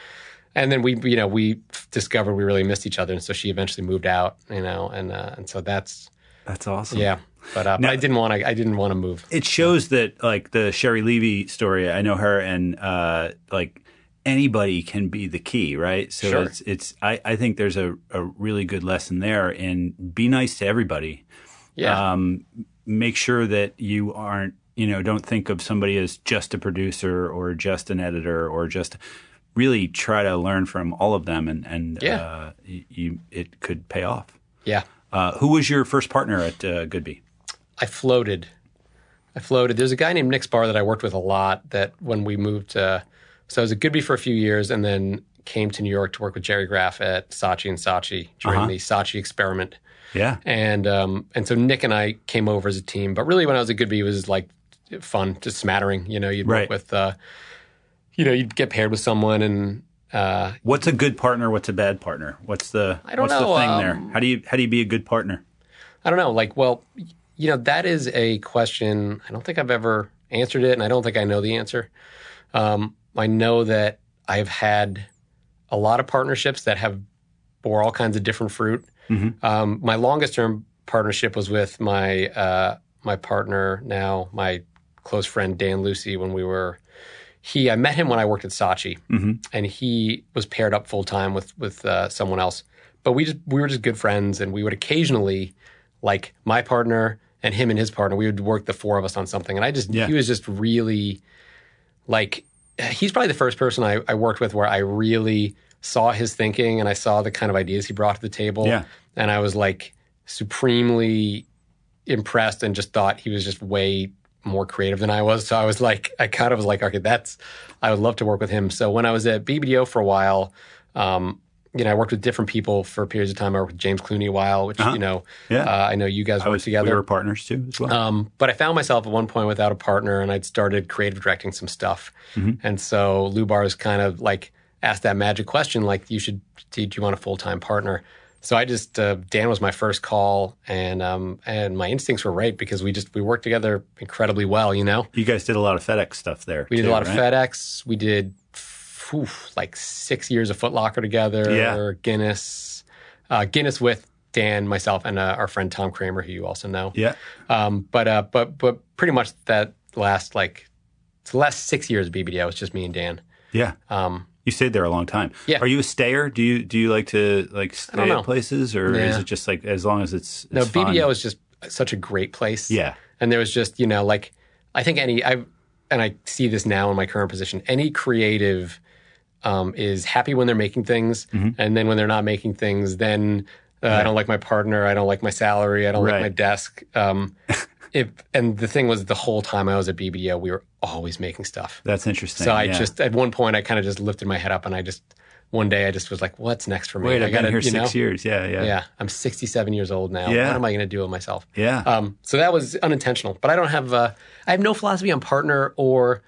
And then we, you know, we discovered we really missed each other. And so she eventually moved out, you know, and, uh, and so that's, that's awesome. yeah. But, uh, but I didn't want to, I didn't want to move. it shows that like the Sherry Levy story. I know her, and uh, like anybody can be the key, right? So Sure. it's it's. I, I think there's a, a really good lesson there in be nice to everybody. Yeah. Um, make sure that you aren't, you know, don't think of somebody as just a producer or just an editor or just. Really try to learn from all of them, and and Yeah. uh, you, you it could pay off. yeah. Uh, who was your first partner at uh, Goodby? I floated. I floated. There's a guy named Nick Spar that I worked with a lot. That when we moved, uh, so I was at Goodby for a few years, and then came to New York to work with Gerry Graf at Saatchi and Saatchi during Uh-huh. the Saatchi experiment. Yeah, And um, and so Nick and I came over as a team. But really, when I was at Goodby, it was like fun, just smattering. You know, you'd Right. work with, uh, you know, you'd get paired with someone, and uh, What's a good partner? What's a bad partner? What's the I don't what's know, the thing um, there? How do you how do you be a good partner? I don't know. Like, well, you know, that is a question I don't think I've ever answered it, and I don't think I know the answer. Um, I know that I've had a lot of partnerships that have bore all kinds of different fruit. Um, my longest term partnership was with my uh, my partner now, my close friend Dan Lucey. When we were he, I met him when I worked at Saatchi, and he was paired up full time with with uh, someone else. But we just we were just good friends, and we would occasionally, like my partner and him and his partner, we would work the four of us on something. And I just Yeah. he was just really like he's probably the first person I, I worked with where I really saw his thinking and I saw the kind of ideas he brought to the table. Yeah. And I was like supremely impressed and just thought he was just way more creative than I was. So I was like, I kind of was like, okay, that's, I would love to work with him. So when I was at BBDO for a while, um, you know, I worked with different people for periods of time. I worked with James Clooney a while, which, you know, Yeah. uh, I know you guys I worked was together. We were partners too, as well. Um, but I found myself at one point without a partner, and I'd started creative directing some stuff. And so Lubars kind of like asked that magic question, like, "You should, do you want a full time partner?" So I just uh, Dan was my first call, and um, and my instincts were right because we just we worked together incredibly well. You know, you guys did a lot of FedEx stuff there. we did too, a lot right? of FedEx. We did phew, like six years of Foot Locker together. Yeah. Guinness, uh, Guinness with Dan, myself, and uh, our friend Tom Kramer, who you also know. Yeah. Um, but uh, but but pretty much that last like it's the last six years of BBDO. It's just me and Dan. Yeah. Um, You stayed there a long time. Yeah. Are you a stayer? Do you do you like to like stay at places, or is it just like as long as it's, it's no, fun? Is just such a great place. Yeah. and there was just you know like I think any I and I see this now in my current position. Any creative um, is happy when they're making things, Mm-hmm. and then when they're not making things, then uh, I don't like my partner. I don't like my salary. I don't Right. like my desk. Um, if and the thing was, the whole time I was at BBDO, we were always making stuff. That's interesting. So I yeah. just at one point I kind of just lifted my head up and I just one day I just was like, what's next for me? wait. I I've been here six know? years. Yeah, yeah, Yeah, I'm 67 years old now. Yeah. What am I going to do with myself? yeah. Um, so that was unintentional, but I don't have uh, I have no philosophy on partner or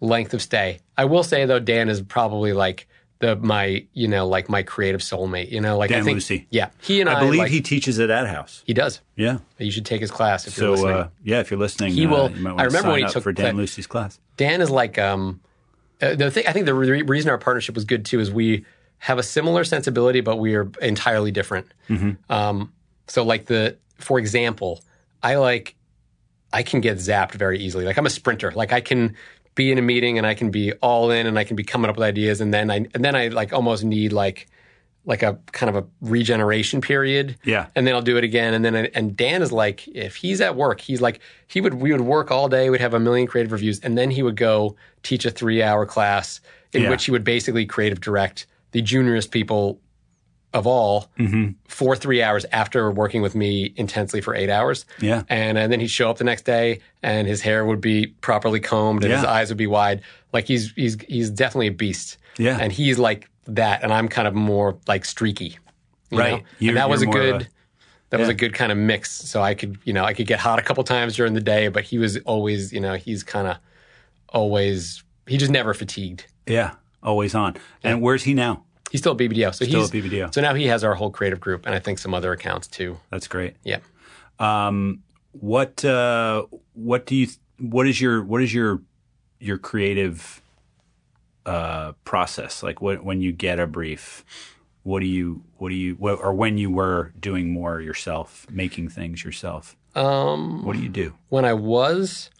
length of stay. I will say though, Dan is probably like the my you know like my creative soulmate. You know, like I Dan think Lucey. yeah, he and I, I believe like, he teaches at that house. he does. Yeah. You should take his class if you're So listening. uh, yeah, if you're listening, He uh, will- I remember when he took for Dan Lucey's class. Dan is like um, uh, the thing. I think the re- reason our partnership was good too is we have a similar sensibility, but we are entirely different. Um, so, like the for example, I like I can get zapped very easily. Like I'm a sprinter. Like I can be in a meeting and I can be all in and I can be coming up with ideas, and then I and then I like almost need like like a kind of a regeneration period Yeah. and then I'll do it again. And then and Dan is like, if he's at work, he's like, he would we would work all day, we'd have a million creative reviews, and then he would go teach a three hour class in Yeah. which he would basically creative direct the juniorest people of all Mm-hmm. for three hours after working with me intensely for eight hours. Yeah. And, and then he'd show up the next day and his hair would be properly combed and his eyes would be wide. Like he's he's he's definitely a beast. Yeah. And he's like that, and I'm kind of more like streaky. you Right. and that was a you're more of good a- that was a good kind of mix. So I could, you know, I could get hot a couple times during the day, but he was always, you know, he's kind of always he just never fatigued. Yeah. Always on. And where's he now? He's still at BBDO. So Still he's at BBDO. So now he has our whole creative group and I think some other accounts too. That's great. Yeah. Um, what uh, what do you what is your what is your your creative uh, process like? What, when you get a brief, what do you what do you what, or when you were doing more yourself, making things yourself? Um What do you do, when I was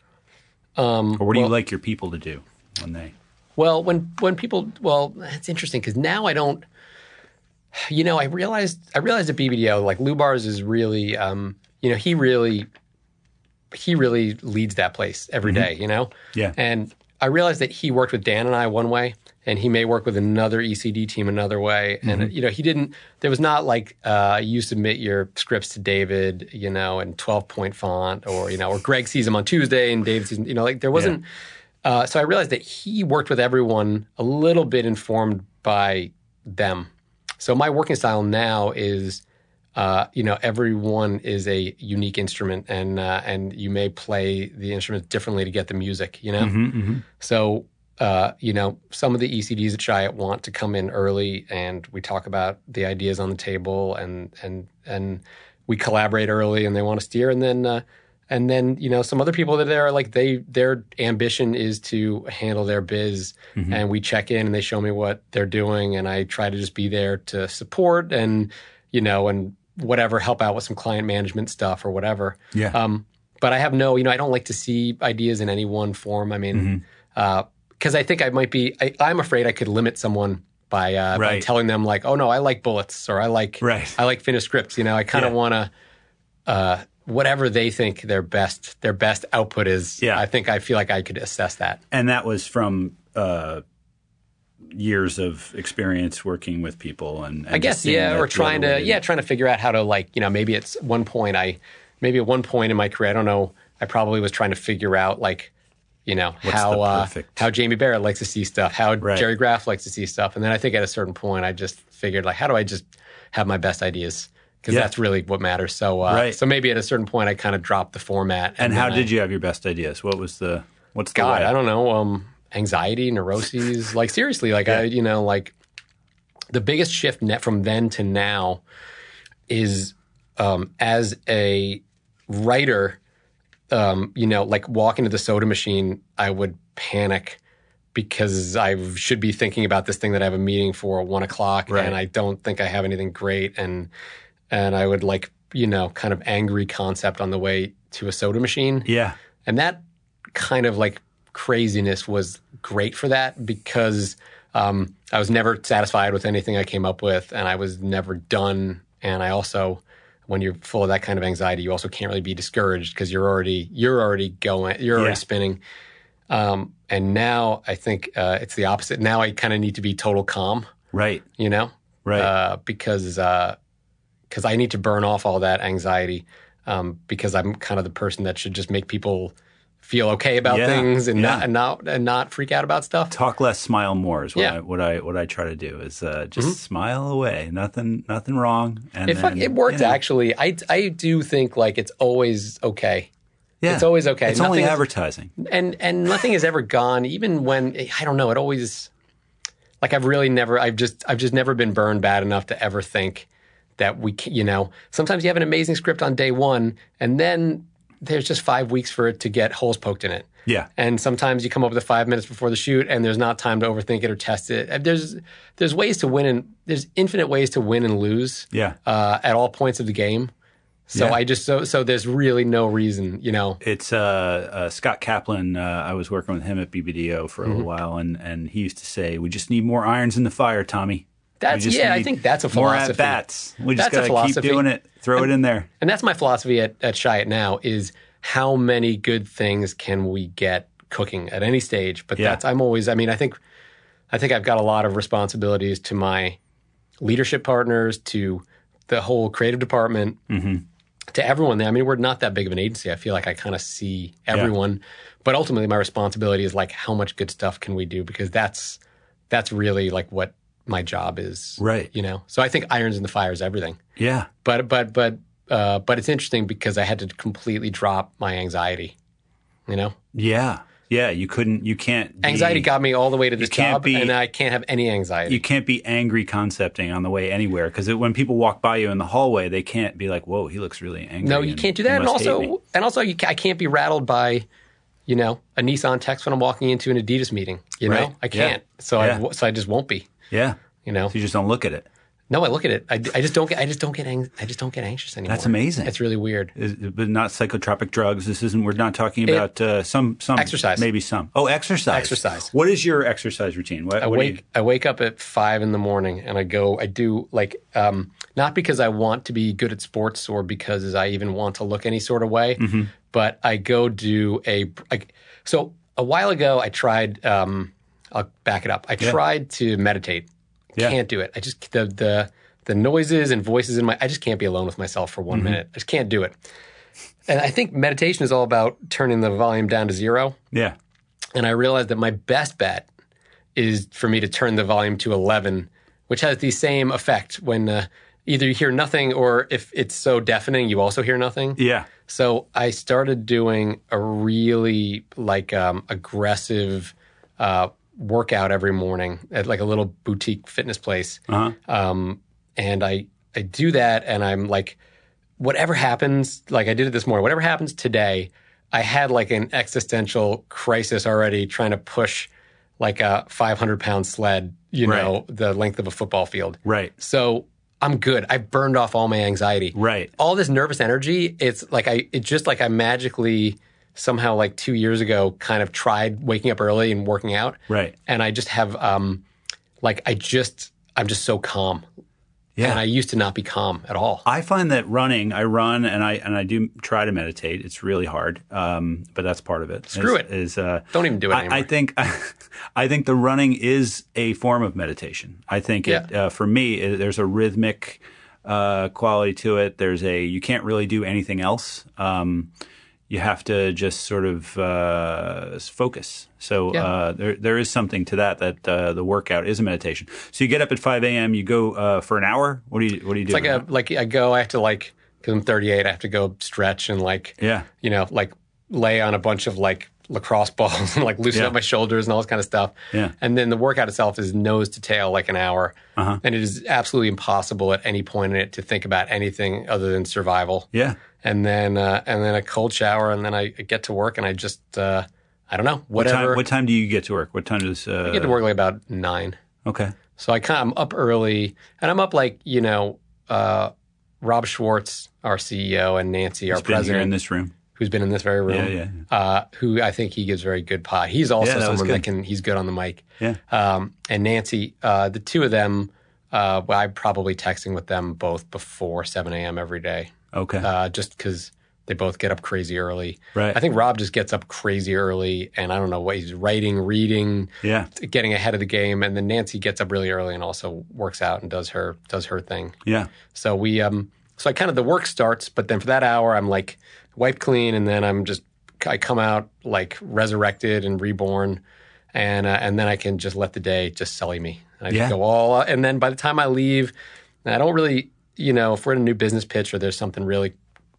um or what do you like your people to do when they? Well, when when people, well, it's interesting because now I don't. You know, I realized I realized at BBDO like Lubars is really, um, you know, he really, he really leads that place every day. You know, Yeah. and I realized that he worked with Dan and I one way, and he may work with another ECD team another way. And you know, he didn't. There was not like uh, you submit your scripts to David, you know, in twelve point font, or you know, or Greg sees them on Tuesday and David sees, them, you know, like there wasn't. Uh, so I realized that he worked with everyone a little bit informed by them. So my working style now is, uh, you know, everyone is a unique instrument, and uh, and you may play the instrument differently to get the music. You know, so uh, you know, some of the ECDs at Chiat want to come in early, and we talk about the ideas on the table, and and and we collaborate early, and they want to steer, and then. Uh, and then you know some other people that are like they their ambition is to handle their biz Mm-hmm. and we check in and they show me what they're doing and i try to just be there to support and you know and whatever help out with some client management stuff or whatever Yeah. um, but i have no you know i don't like to see ideas in any one form i mean Mm-hmm. because i think i might be I, i'm afraid i could limit someone by, uh, by telling them like oh no i like bullets or i like Right. i like finished scripts you know i kind of Yeah. want to uh, whatever they think their best their best output is. Yeah. I think I feel like I could assess that. and that was from uh, years of experience working with people and, and I guess yeah, or trying to yeah, trying to figure out how to like you know maybe it's one point I maybe at one point in my career I don't know I probably was trying to figure out like you know What's how uh, how Jamie Barrett likes to see stuff, how Right. Gerry Graf likes to see stuff, and then I think at a certain point I just figured like how do I just have my best ideas because Yeah. that's really what matters. So uh, Right. so maybe at a certain point I kind of dropped the format. and how then I- did you have your best ideas what was the what's the God, way? I don't know. Um, anxiety, neuroses. like seriously, like I, you know, like the biggest shift net from then to now is um, as a writer. Um, you know, like walking to the soda machine, I would panic because I should be thinking about this thing that I have a meeting for at one o'clock, Right. and I don't think I have anything great, and and I would like you know kind of angry concept on the way to a soda machine. yeah And that kind of like craziness was great for that because um, I was never satisfied with anything I came up with and I was never done. And I also, when you're full of that kind of anxiety, you also can't really be discouraged because you're already, you're already going, you're Yeah. already spinning. Um, and now I think uh, it's the opposite. Now I kind of need to be total calm, right you know? right uh, because because I need to burn off all that anxiety um, because I'm kind of the person that should just make people feel okay about Yeah, things and yeah. not and not and not freak out about stuff. talk less smile more is what Yeah. Mm-hmm. I what I what I try to do is uh, just smile away nothing nothing wrong and It, then, it worked you know, actually. I I do think like it's always okay. yeah. it's always okay. it's only Nothing's- advertising and and nothing has ever gone even when I don't know it always like I've really never I've just I've just never been burned bad enough to ever think that we can, you know sometimes you have an amazing script on day 1 and then there's just 5 weeks for it to get holes poked in it yeah and sometimes you come up with it 5 minutes before the shoot and there's not time to overthink it or test it there's there's ways to win and there's infinite ways to win and lose yeah uh, at all points of the game so Yeah. I just so so there's really no reason you know It's uh, uh, Scott Kaplan. Uh, I was working with him at BBDO for a Mm-hmm. little while, and, and he used to say, "We just need more irons in the fire, Tommy." That's- yeah, I think that's a philosophy. more at bats. We just got to keep doing it. Throw it in there. And that's my philosophy at, at Chiat Now is how many good things can we get cooking at any stage? But Yeah. that's I'm always I mean, I think I think I've got a lot of responsibilities to my leadership partners, to the whole creative department, mm-hmm. to everyone there. I mean, we're not that big of an agency. I feel like I kind of see everyone. But ultimately my responsibility is like how much good stuff can we do? Because that's that's really like what my job is. Right. You know. So I think irons in the fire is everything Yeah, but but but uh, but it's interesting because I had to completely drop my anxiety. You know, yeah, yeah. You couldn't. You can't. Be, anxiety got me all the way to this job, be- and I can't have any anxiety. You can't be angry concepting on the way anywhere because when people walk by you in the hallway, they can't be like, "Whoa, he looks really angry." no, you and can't do that. And also, and also, you, I can't be rattled by, you know, a Nissan text when I'm walking into an Adidas meeting. You know, I can't. So Yeah. w- so I just won't be. Yeah. You know, So you just don't look at it. no, I look at it. I, I just don't get. I just don't get. Ang- I just don't get anxious anymore. That's amazing. It's really weird. Is- but not psychotropic drugs. This isn't. We're not talking about uh, some some Exercise. Maybe some. Oh, exercise. Exercise. What is your exercise routine? What, I what wake I wake up at five in the morning and I go I do like um, not because I want to be good at sports or because I even want to look any sort of way, Mm-hmm. but I go do a so a while ago I tried um, I'll back it up I tried to meditate Yeah. can't do it I just the the the noises and voices in my I just can't be alone with myself for one Mm-hmm. minute I just can't do it and I think meditation is all about turning the volume down to zero yeah. and I realized that my best bet is for me to turn the volume to 11, which has the same effect when uh, either you hear nothing or if it's so deafening, you also hear nothing. Yeah. So I started doing a really like um, aggressive uh, workout every morning at like a little boutique fitness place. Uh-huh. Um, and I, I do that and I'm like, whatever happens, like I did it this morning, whatever happens today, I had like an existential crisis already trying to push like a 500 pound sled, you Right. know, the length of a football field. Right. So I'm good. I burned off all my anxiety. Right. All this nervous energy, it's like I, it's just like I magically somehow like two years ago kind of tried waking up early and working out. Right. And I just have, um, like, I just, I'm just so calm. Yeah. And I used to not be calm at all. I find that running, I run and I and I do try to meditate. It's really hard, um, but that's part of it. Screw is, it. Is uh, Don't even do it anymore. I, I think I think the running is a form of meditation. I think it Yeah. uh, for me, it, there's a rhythmic uh, quality to it. There's a you can't really do anything else. Um, you have to just sort of uh, focus. So Yeah. uh, there there is something to that. That uh, the workout is a meditation. So you get up at 5 a.m. You go uh, for an hour. What do you What do you do? It's like a, like I go, I have to like, cause I'm 38, I have to go stretch and like, yeah. you know, like lay on a bunch of like lacrosse balls and like loosen Yeah. up my shoulders and all this kind of stuff. Yeah. And then the workout itself is nose to tail, like an hour. Uh-huh. And it is absolutely impossible at any point in it to think about anything other than survival. Yeah. And then, uh, and then a cold shower, and then I get to work, and I just, uh, I don't know, What whatever. time, what time do you get to work? What time does uh, I get to work like about nine. Okay. So I kind of, I'm up early, and I'm up like you know, uh, Rob Schwartz, our CEO, and Nancy, our been here president, in this room. who's been in this very room. Yeah, yeah. Uh, who I think he gives very good pod. He's also Yeah, someone that can. He's good on the mic. Yeah. Um, and Nancy, uh, the two of them, uh, I'm probably texting with them both before 7 a.m. every day, Okay. uh, just because they both get up crazy early. Right. I think Rob just gets up crazy early, and I don't know what he's writing, reading, yeah. getting ahead of the game, and then Nancy gets up really early and also works out and does her does her thing. Yeah. So we um so I kind of the work starts, but then for that hour I'm like wiped clean, and then I'm just I come out like resurrected and reborn, and uh, and then I can just let the day just sully me. And I Yeah. go all, and then by the time I leave, I don't really you know if we're in a new business pitch or there's something really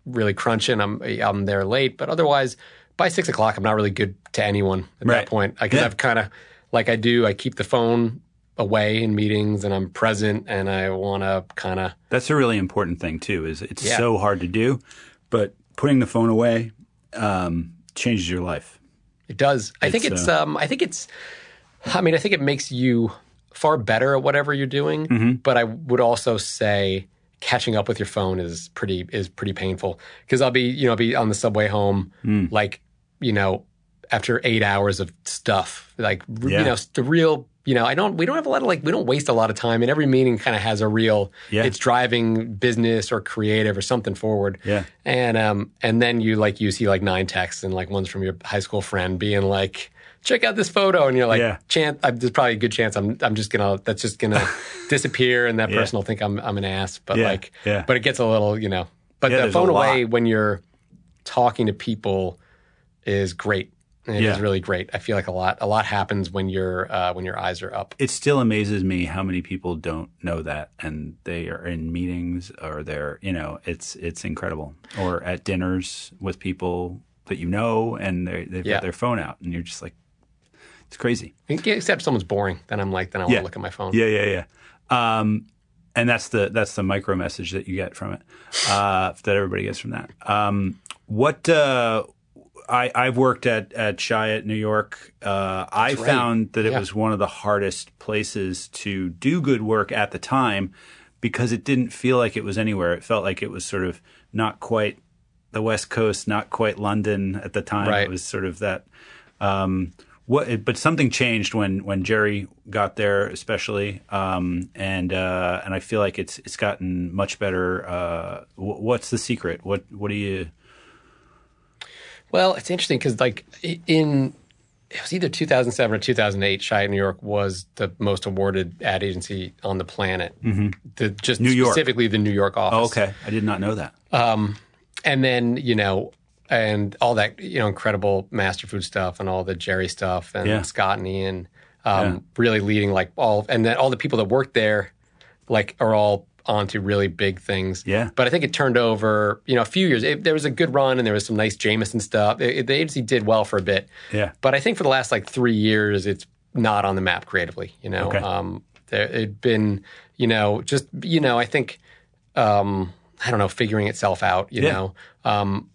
really crunching, I'm I'm there late, but otherwise. By six o'clock, I'm not really good to anyone at Right. that point because Yeah. I've kind of, like I do, I keep the phone away in meetings and I'm present and I want to kind of That's a really important thing too. Is it's Yeah. so hard to do, but putting the phone away um, changes your life. It does. I think It's, it's. um, I think it's. I mean, I think it makes you far better at whatever you're doing. Mm-hmm. But I would also say catching up with your phone is pretty is pretty painful because I'll be you know I'll be on the subway home Mm. like you know after eight hours of stuff like Yeah. you know the real you know I don't we don't have a lot of like we don't waste a lot of time and every meeting kind of has a real Yeah. it's driving business or creative or something forward Yeah. and um and then you like you see like nine texts and like one's from your high school friend being like check out this photo and you're like Yeah. chance I, there's probably a good chance I'm I'm just gonna that's just gonna disappear and that Yeah. person will think I'm I'm an ass but Yeah. like Yeah. but it gets a little you know but the phone away when you're talking to people is great it is really great I feel like a lot a lot happens when your uh, when your eyes are up It still amazes me how many people don't know that, and they are in meetings or they're you know it's it's incredible, or at dinners with people that you know, and they they've got their phone out, and you're just like, it's crazy. except if someone's boring then I'm like then I want Yeah. to look at my phone Yeah, yeah, yeah. Um, and that's the that's the micro message that you get from it, uh, that everybody gets from that. Um, what uh, I I've worked at at Chiat, New York. Uh, I right. found that it Yeah. was one of the hardest places to do good work at the time because it didn't feel like it was anywhere. It felt like it was sort of not quite the West Coast, not quite London at the time. Right. It was sort of that. Um, what, but something changed when, when Gerry got there, especially, um, and uh, and I feel like it's it's gotten much better. Uh, wh- what's the secret? What what do you? Well, it's interesting because like in it was either 2007 or 2008. Chiat New York was the most awarded ad agency on the planet. Mm-hmm. The just New York. specifically the New York office. Oh, okay, I did not know that. and then you know, and all that you know, incredible master food stuff and all the Gerry stuff and Yeah. Scott and Ian, um, Yeah. really leading like all, and then all the people that work there, like are all onto really big things. Yeah. But I think it turned over, you know, a few years. It, there was a good run and there was some nice Jameson stuff. It- it- the agency did well for a bit. Yeah. But I think for the last like three years, it's not on the map creatively. You know, Okay. um, there it'd been, you know, just you know, I think um, I don't know, figuring itself out. You Yeah. know, um,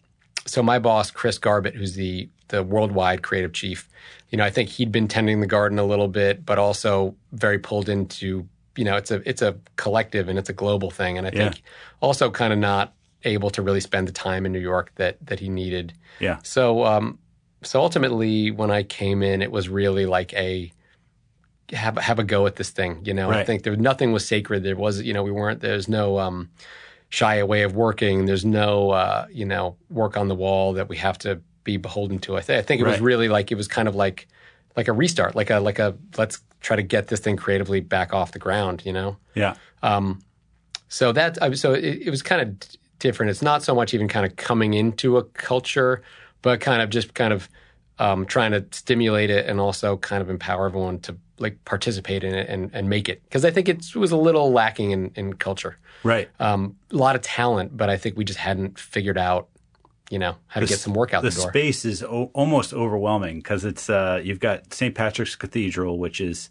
so my boss Chris Garbutt, who's the the worldwide creative chief, you know, I think he'd been tending the garden a little bit, but also very pulled into you know, it's a it's a collective and it's a global thing, and I think also kind of not able to really spend the time in New York that that he needed. Yeah. So, um, so ultimately, when I came in, it was really like a have have a go at this thing. You know, I think there nothing was sacred. There was, you know, we weren't. There's no um, Chiat way of working. There's no, uh, you know, work on the wall that we have to be beholden to. I, th- I think it was really like it was kind of like like a restart, like a like a let's try to get this thing creatively back off the ground. You know. Yeah. Um, So that I- so it, it was kind of d- different. It's not so much even kind of coming into a culture, but kind of just kind of um, trying to stimulate it and also kind of empower everyone to like participate in it and, and make it. Because I think it was a little lacking in, in culture. Right. Um, a lot of talent, but I think we just hadn't figured out, you know, how to The get some work out the, the door. space is o- almost overwhelming because it's uh, you've got St. Patrick's Cathedral, which is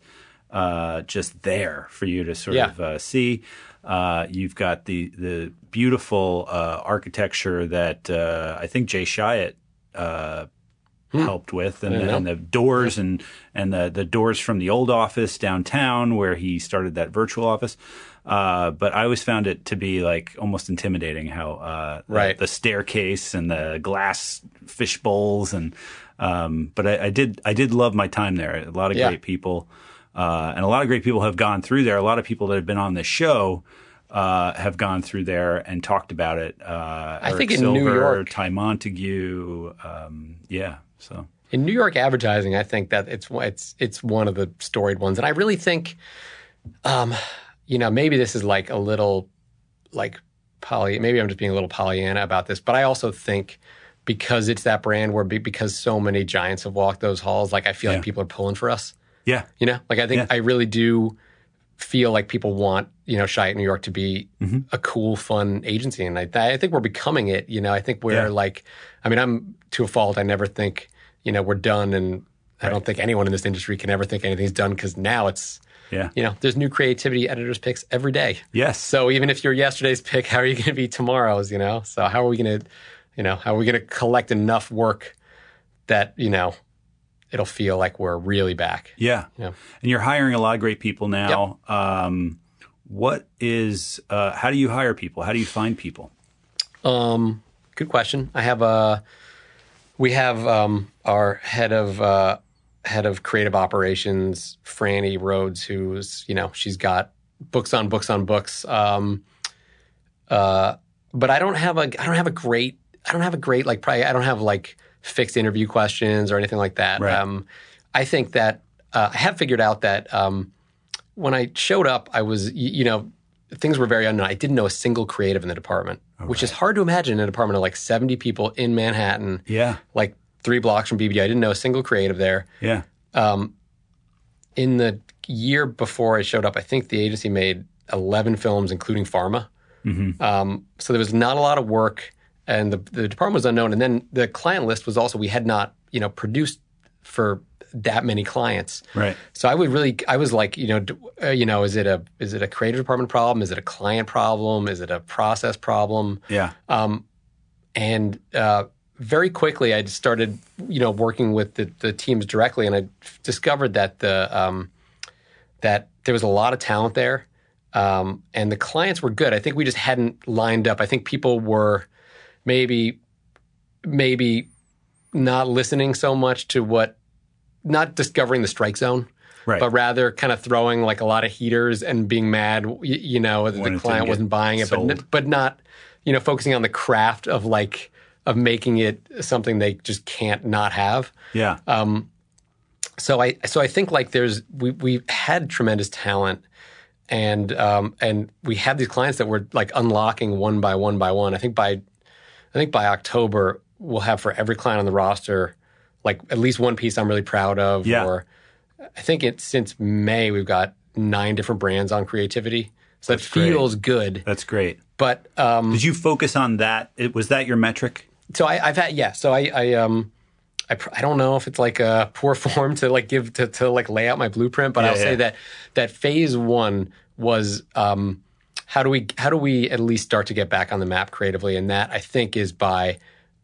uh, just there for you to sort Yeah. of uh, see. Uh, you've got the the beautiful uh, architecture that uh, I think Jay Chiat uh, helped with, and, know. and the doors and and the the doors from the old office downtown where he started that virtual office. Uh, but I always found it to be like almost intimidating how uh, the- Right. the staircase and the glass fish bowls and um, but I, I did I did love my time there. A lot of Yeah. great people uh, and a lot of great people have gone through there. A lot of people that have been on this show uh, have gone through there and talked about it. Uh, I Eric think in Silver, New York- Ty Montague, um, yeah. So in New York advertising, I think that it's it's it's one of the storied ones, and I really think, um, you know, maybe this is like a little like poly. Maybe I'm just being a little Pollyanna about this, but I also think because it's that brand where be- because so many giants have walked those halls, like I feel Yeah. like people are pulling for us. yeah, You know, like I think Yeah. I really do feel like people want you know Chiat New York to be Mm-hmm. a cool, fun agency, and I, I think we're becoming it. You know, I think we're Yeah. like, I mean, I'm to a fault. I never think you know we're done, and I don't think anyone in this industry can ever think anything's done because now it's yeah, you know there's new creativity editors picks every day. yes. So even if you're yesterday's pick, how are you going to be tomorrow's? You know, so how are we going to, you know, how are we going to collect enough work that you know it'll feel like we're really back? Yeah. Yeah. And you're hiring a lot of great people now. Um, what is, uh, how do you hire people? How do you find people? Um, good question. I have a, we have um, our head of uh, head of creative operations, Franny Rhodes, who's you know she's got books on books on books. Um, uh, but I don't have a I don't have a great I don't have a great like probably I don't have like fixed interview questions or anything like that. Right. Um, I think that uh, I have figured out that um, when I showed up, I was y- you know things were very unknown. I didn't know a single creative in the department, which is hard to imagine in a department of like seventy people in Manhattan, Yeah. like three blocks from BBD. I didn't know a single creative there Yeah. in the year before I showed up, I think the agency made 11 films, including pharma. Um, so there was not a lot of work, and the, the department was unknown. And then the client list was also we had not, you know, produced for that many clients. Right. So I would really, I was like, you know, d- uh, you know, is it a is it a creative department problem? Is it a client problem? Is it a process problem? Yeah. Um, and uh, very quickly I started, you know, working with the, the teams directly, and I discovered that the um, that there was a lot of talent there, um, and the clients were good. I think we just hadn't lined up. I think people were maybe maybe not listening so much to what, not discovering the strike zone. Right. But rather, kind of throwing like a lot of heaters and being mad, you know, that the client wasn't buying it, but sold. n- but not, you know, focusing on the craft of like of making it something they just can't not have. Yeah. Um, So I so I think like there's we we had tremendous talent and um and we had these clients that were like unlocking one by one by one. I think by I think by October we'll have for every client on the roster like at least one piece I'm really proud of Yeah. or I think it since May we've got nine different brands on creativity. So that great. feels good. That's great. But um Did you focus on that? It, was that your metric? so I, I've had yeah. So I, I um I, pr- I don't know if it's like a poor form to like give to, to like lay out my blueprint, but Yeah, I'll say that that phase one was um how do we how do we at least start to get back on the map creatively? And that I think is by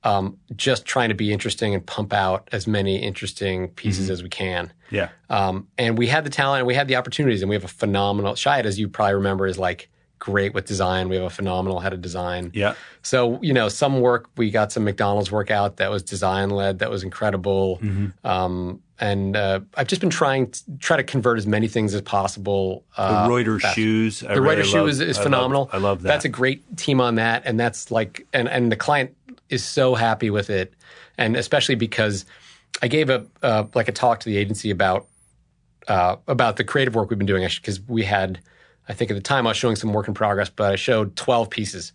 um, just trying to be interesting and pump out as many interesting pieces Mm-hmm. as we can. Yeah. Um, and we had the talent and we had the opportunities and we have a phenomenal Chiat, as you probably remember, is like great with design. We have a phenomenal head of design. Yeah. So, you know, some work, we got some McDonald's work out that was design led, that was incredible. Mm-hmm. Um, and uh, I've just been trying to try to convert as many things as possible. The Uh, Reuter fast. shoes. I the really Reuter shoe love- is, is I love- phenomenal. I love that. That's a great team on that, and that's like, and and the client is so happy with it, and especially because I gave a uh, like a talk to the agency about uh, about the creative work we've been doing because we had, I think at the time I was showing some work in progress, but I showed twelve pieces,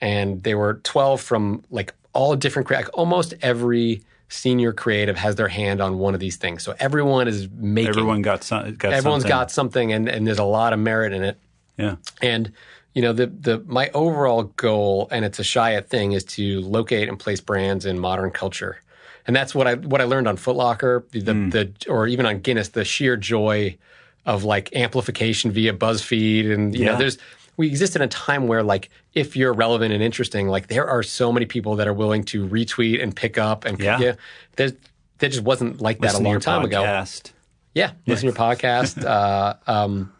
and they were twelve from like all different, like almost every senior creative has their hand on one of these things. So everyone is making. Everyone got some. Got everyone's something. got something, and and there's a lot of merit in it. Yeah. And you know, the the my overall goal, and it's a Chiat thing, is to locate and place brands in modern culture, and that's what I what I learned on Foot Locker, the, the or even on Guinness, the sheer joy of like amplification via BuzzFeed, and you Yeah. know, there's we exist in a time where like if you're relevant and interesting, like there are so many people that are willing to retweet and pick up, and Yeah. there's there just wasn't like that Listen a long time ago. podcast. Yeah, listen to your podcast. uh, um,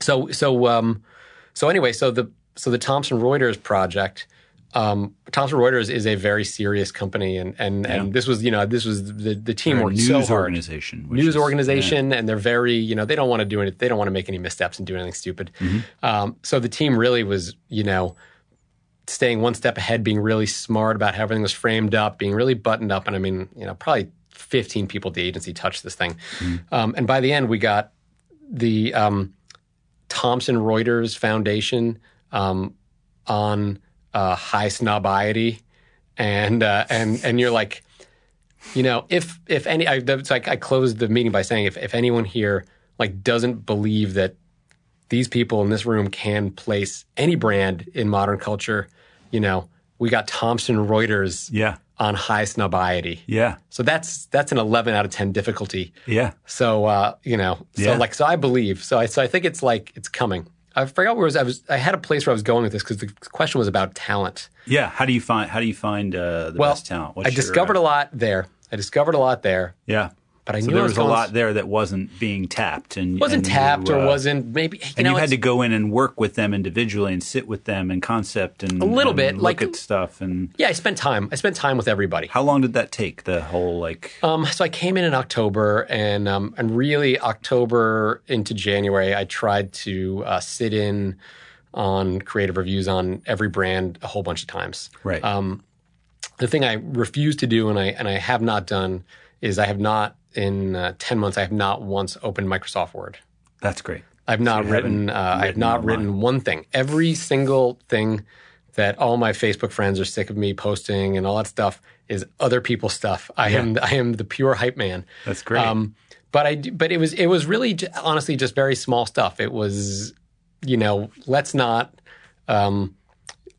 so so um, so anyway, so the so the Thomson Reuters project. Um, Thomson Reuters is a very serious company, and and and this was you know this was the the team They're worked news so hard. organization. News is- organization, and they're very you know they don't want to do it. They don't want to make any missteps and do anything stupid. Mm-hmm. Um, so the team really was you know staying one step ahead, being really smart about how everything was framed up, being really buttoned up. And I mean, you know, probably 15 people at the agency touched this thing. Um, and by the end, we got the um, Thomson Reuters Foundation um, on uh, Highsnobiety, and uh, and and you're like, you know, if if any, I, it's like I closed the meeting by saying, if if anyone here like doesn't believe that these people in this room can place any brand in modern culture, you know, we got Thomson Reuters Yeah. On Highsnobiety. Yeah. So that's that's an 11 out of 10 difficulty. Yeah. So uh, you know, so Yeah. like so I believe. So I so I think it's like it's coming. I forgot where I was. I was. I had a place where I was going with this because the question was about talent. Yeah. How do you find how do you find uh, the Well, best talent? What's I discovered a lot there. I discovered a lot there, Yeah. But I So knew there was, was a lot there that wasn't being tapped and wasn't and you, tapped or uh, wasn't maybe. You and know, you had to go in and work with them individually and sit with them and concept and A little and bit, look like- at stuff and Yeah, I spent time. I spent time with everybody. how long did that take the whole like Um, so I came in in October, and um, and really October into January, I tried to uh, sit in on creative reviews on every brand a whole bunch of times. right Um, the thing I refuse to do, and I and I have not done, is I have not in uh, ten months. I have not once opened Microsoft Word. that's great I've not you written. Uh, I've not online. written one thing. Every single thing that all my Facebook friends are sick of me posting and all that stuff is other people's stuff. I am. I am the pure hype man. that's great Um, but I But it was. It was really, honestly, just very small stuff. It was, you know, let's not. Um,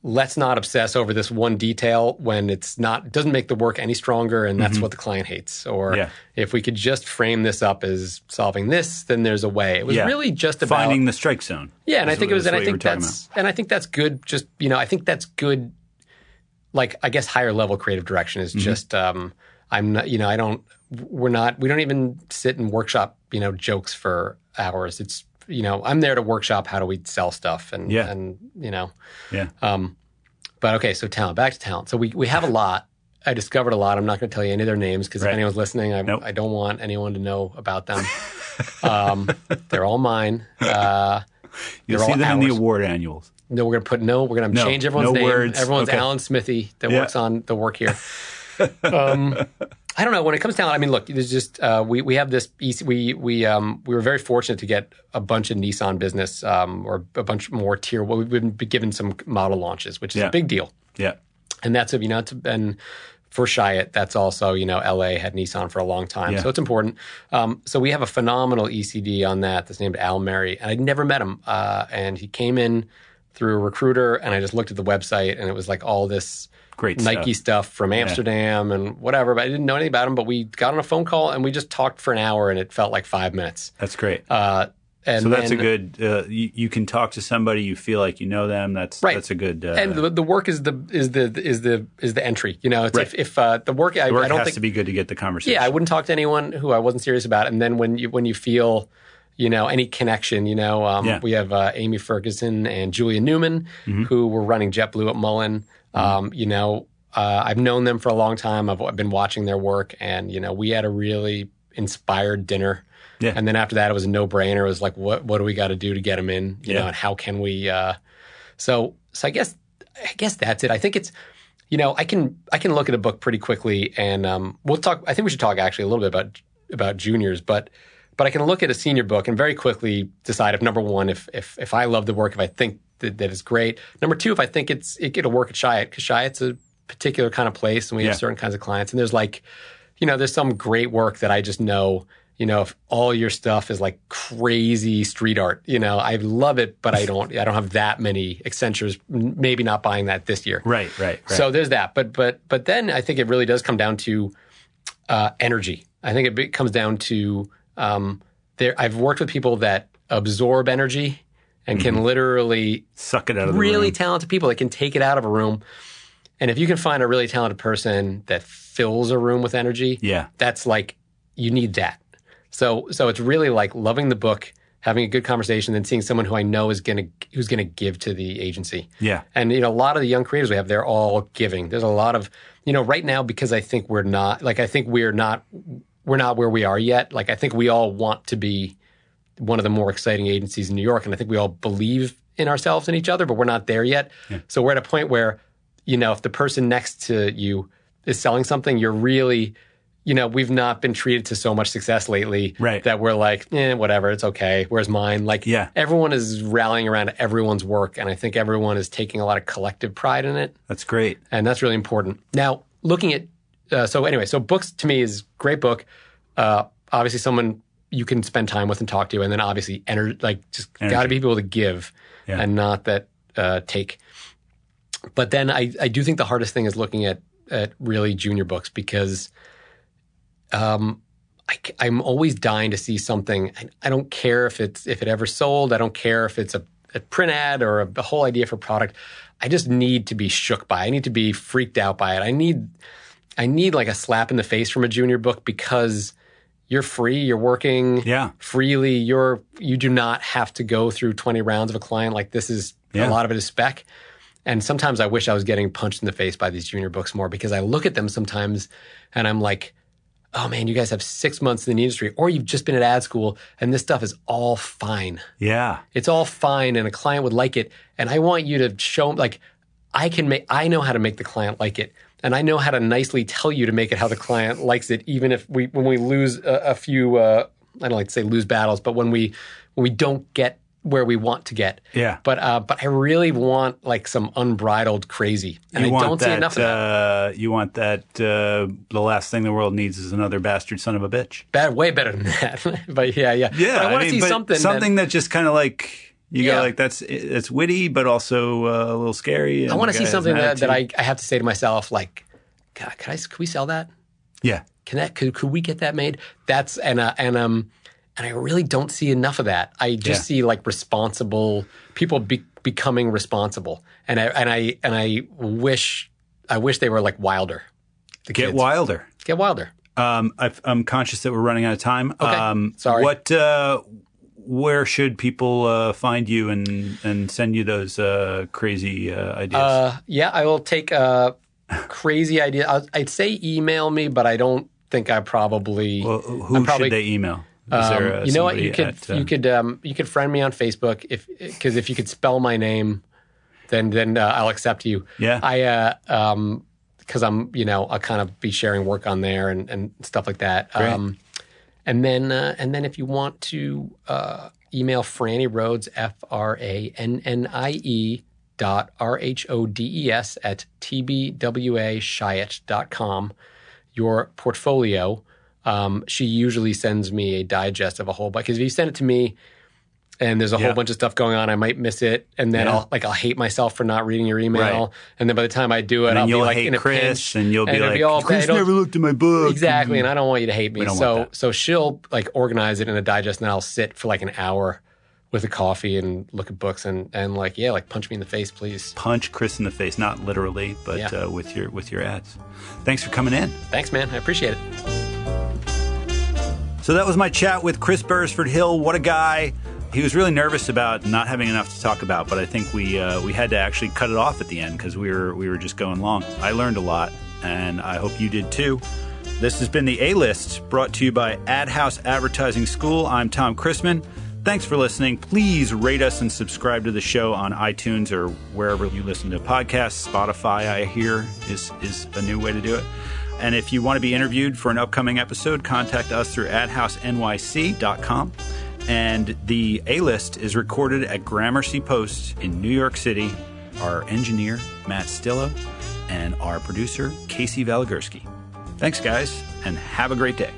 let's not obsess over this one detail when it's not doesn't make the work any stronger and that's what the client hates or Mm-hmm. Yeah. if we could just frame this up as solving this then there's a way it was Yeah. really just about finding the strike zone yeah, and I think it was, and I what you were think that's, and I think that's good. Just you know, I think that's good. Like I guess higher level creative direction Mm-hmm. is just um, I'm not, you know, I don't, we're not, we don't even sit and workshop, you know, jokes for hours. It's you know, I'm there to workshop how do we sell stuff and Yeah. and you know, yeah um, but okay, so talent. Back to talent. So we we have a lot. I discovered a lot. I'm not going to tell you any of their names because Right. if anyone's listening, I, Nope. I don't want anyone to know about them. um, they're all mine. Uh, you'll see them in the award annuals no, we're gonna put no. We're gonna No, change everyone's no name. words. Everyone's Okay. Alan Smithee that Yeah. works on the work here. um, I don't know. When it comes down, I mean, look, there's just uh, we we have this. We we um, we were very fortunate to get a bunch of Nissan business um, or a bunch more tier. Well, we've been given some model launches, which is Yeah. a big deal, yeah and that's a you know, it's been for Chiat, that's also you know, LA had Nissan for a long time, Yeah. so it's important. Um, so we have a phenomenal ECD on that that's named Al Mary, and I'd never met him, uh, and he came in through a recruiter, and I just looked at the website, and it was like all this great Nike stuff. stuff from Amsterdam and whatever. But I didn't know anything about him. But we got on a phone call and we just talked for an hour, and it felt like five minutes. that's great Uh, and So that's then- a good. Uh, you, you can talk to somebody. You feel like you know them. That's Right. that's a good. Uh, and the, the work is the is the is the is the entry. You know, it's Right. if, if uh, the work, I, work I don't has think to be good to get the conversation. Yeah, I wouldn't talk to anyone who I wasn't serious about. And then when you when you feel, you know, any connection, you know, um, Yeah. we have uh, Amy Ferguson and Julia Newman Mm-hmm. who were running JetBlue at Mullen. Um, you know, uh, I've known them for a long time. I've, I've been watching their work, and you know, we had a really inspired dinner. Yeah. And then after that, it was a no brainer. It was like, what what do we got to do to get them in? You Yeah. know, and how can we? Uh, so so I guess I guess that's it. I think it's you know I can I can look at a book pretty quickly and um, we'll talk. I think we should talk actually a little bit about about juniors, but but I can look at a senior book and very quickly decide if number one if if if I love the work if I think that, that it's great. Number two if I think it's it, it'll work at Chiat because Chiat's a particular kind of place and we Yeah. have certain kinds of clients and there's like you know there's some great work that I just know you know, if all your stuff is like crazy street art, you know, I love it, but I don't, I don't have that many Accentures. Maybe not buying that this year. Right, right, right. So there's that. But but but then I think it really does come down to uh, energy. I think it be- comes down to um, there. I've worked with people that absorb energy and can mm-hmm. literally Suck it out of the room. really talented people that can take it out of a room. And if you can find a really talented person that fills a room with energy, Yeah. that's like you need that. So so it's really like loving the book, having a good conversation, then seeing someone who I know is gonna who's gonna give to the agency. Yeah. And you know, a lot of the young creators we have, they're all giving. There's a lot of you know, right now because I think we're not like I think we're not we're not where we are yet. Like I think we all want to be one of the more exciting agencies in New York, and I think we all believe in ourselves and each other, but we're not there yet. So we're at a point where, you know, if the person next to you is selling something, you're really, you know, we've not been treated to so much success lately Right. that we're like, eh, whatever, it's okay. Where's mine? Like, Yeah. everyone is rallying around everyone's work, and I think everyone is taking a lot of collective pride in it That's great. and that's really important. Now, looking at uh, so anyway, so books to me is great book. Uh, obviously, someone you can spend time with and talk to, and then obviously, ener- like just got to be able to give Yeah. and not that uh, take. But then I, I do think the hardest thing is looking at at really junior books because um, I, am always dying to see something. I, I don't care if it's if it ever sold. I don't care if it's a, a print ad or a, a whole idea for product. I just need to be shook by. it. I need to be freaked out by it. I need I need like a slap in the face from a junior book because you're free. You're working Yeah. freely. You're you do not have to go through 20 rounds of a client. Like this is Yeah. a lot of it is spec. And sometimes I wish I was getting punched in the face by these junior books more because I look at them sometimes and I'm like, oh man, you guys have six months in the industry, or you've just been at ad school and this stuff is all fine. Yeah. It's all fine and a client would like it. And I want you to show like I can make I know how to make the client like it. And I know how to nicely tell you to make it how the client likes it, even if we when we lose a, a few uh, I don't like to say lose battles, but when we when we don't get where we want to get. Yeah. But uh, but I really want like some unbridled crazy, and you I don't that, see enough of that. Uh, you want that. Uh, the last thing the world needs is another bastard son of a bitch. Bad, way better than that. but yeah, yeah. Yeah, But I want to mean, see but something. that- something that, just kind of like you Yeah. go like that's it's witty, but also uh, a little scary. I want to see something that, that I, I have to say to myself, like, God, can I? Can we sell that? yeah Can that? Could, could we get that made? That's and uh, and um and I really don't see enough of that. I just Yeah. see like responsible people be, becoming responsible, and I and I and I wish I wish they were like Wilder. The get kids. wilder. Get Wilder. Um, i I'm conscious that we're running out of time. Okay. Um, Sorry. What? Uh, where should people uh, find you and and send you those uh, crazy uh, ideas? Uh, yeah, I will take a crazy idea. I'd say email me, but I don't think I probably. well, who I'm probably- should they email? Um, uh, you know what? You could at, uh, you could um, you could friend me on Facebook if because if you could spell my name, then then uh, I'll accept you. Yeah. I uh, um because I'm you know I'll kind of be sharing work on there and and stuff like that. Great. Um, and then uh, and then if you want to uh, email Franny Rhodes F R A N N I E dot R H O D E S at tbwa dot com your portfolio. Um, she usually sends me a digest of a whole bunch. Because if you send it to me and there's a Yeah. whole bunch of stuff going on, I might miss it, and then Yeah. I'll like I'll hate myself for not reading your email, Right. and then by the time I do it, I'll be like in a Chris, pinch, and you'll be it'll like, all Chris never looked at my book. exactly, and I don't want you to hate me. So so she'll like organize it in a digest, and then I'll sit for like an hour with a coffee and look at books and, and like, yeah, like punch me in the face, please. Punch Chris in the face, not literally, but Yeah. uh, with your with your ads. Thanks for coming in. Thanks, man. I appreciate it. So that was my chat with Chris Beresford Hill. What a guy! He was really nervous about not having enough to talk about, but I think we uh, we had to actually cut it off at the end because we were we were just going long. I learned a lot, and I hope you did too. This has been the A List, brought to you by Ad House Advertising School. I'm Tom Christmann. Thanks for listening. Please rate us and subscribe to the show on iTunes or wherever you listen to podcasts. Spotify, I hear, is is a new way to do it. And if you want to be interviewed for an upcoming episode, contact us through adhousenyc.com. And the A list is recorded at Gramercy Post in New York City. Our engineer, Matt Stillo, and our producer, Casey Valigursky. Thanks, guys, and have a great day.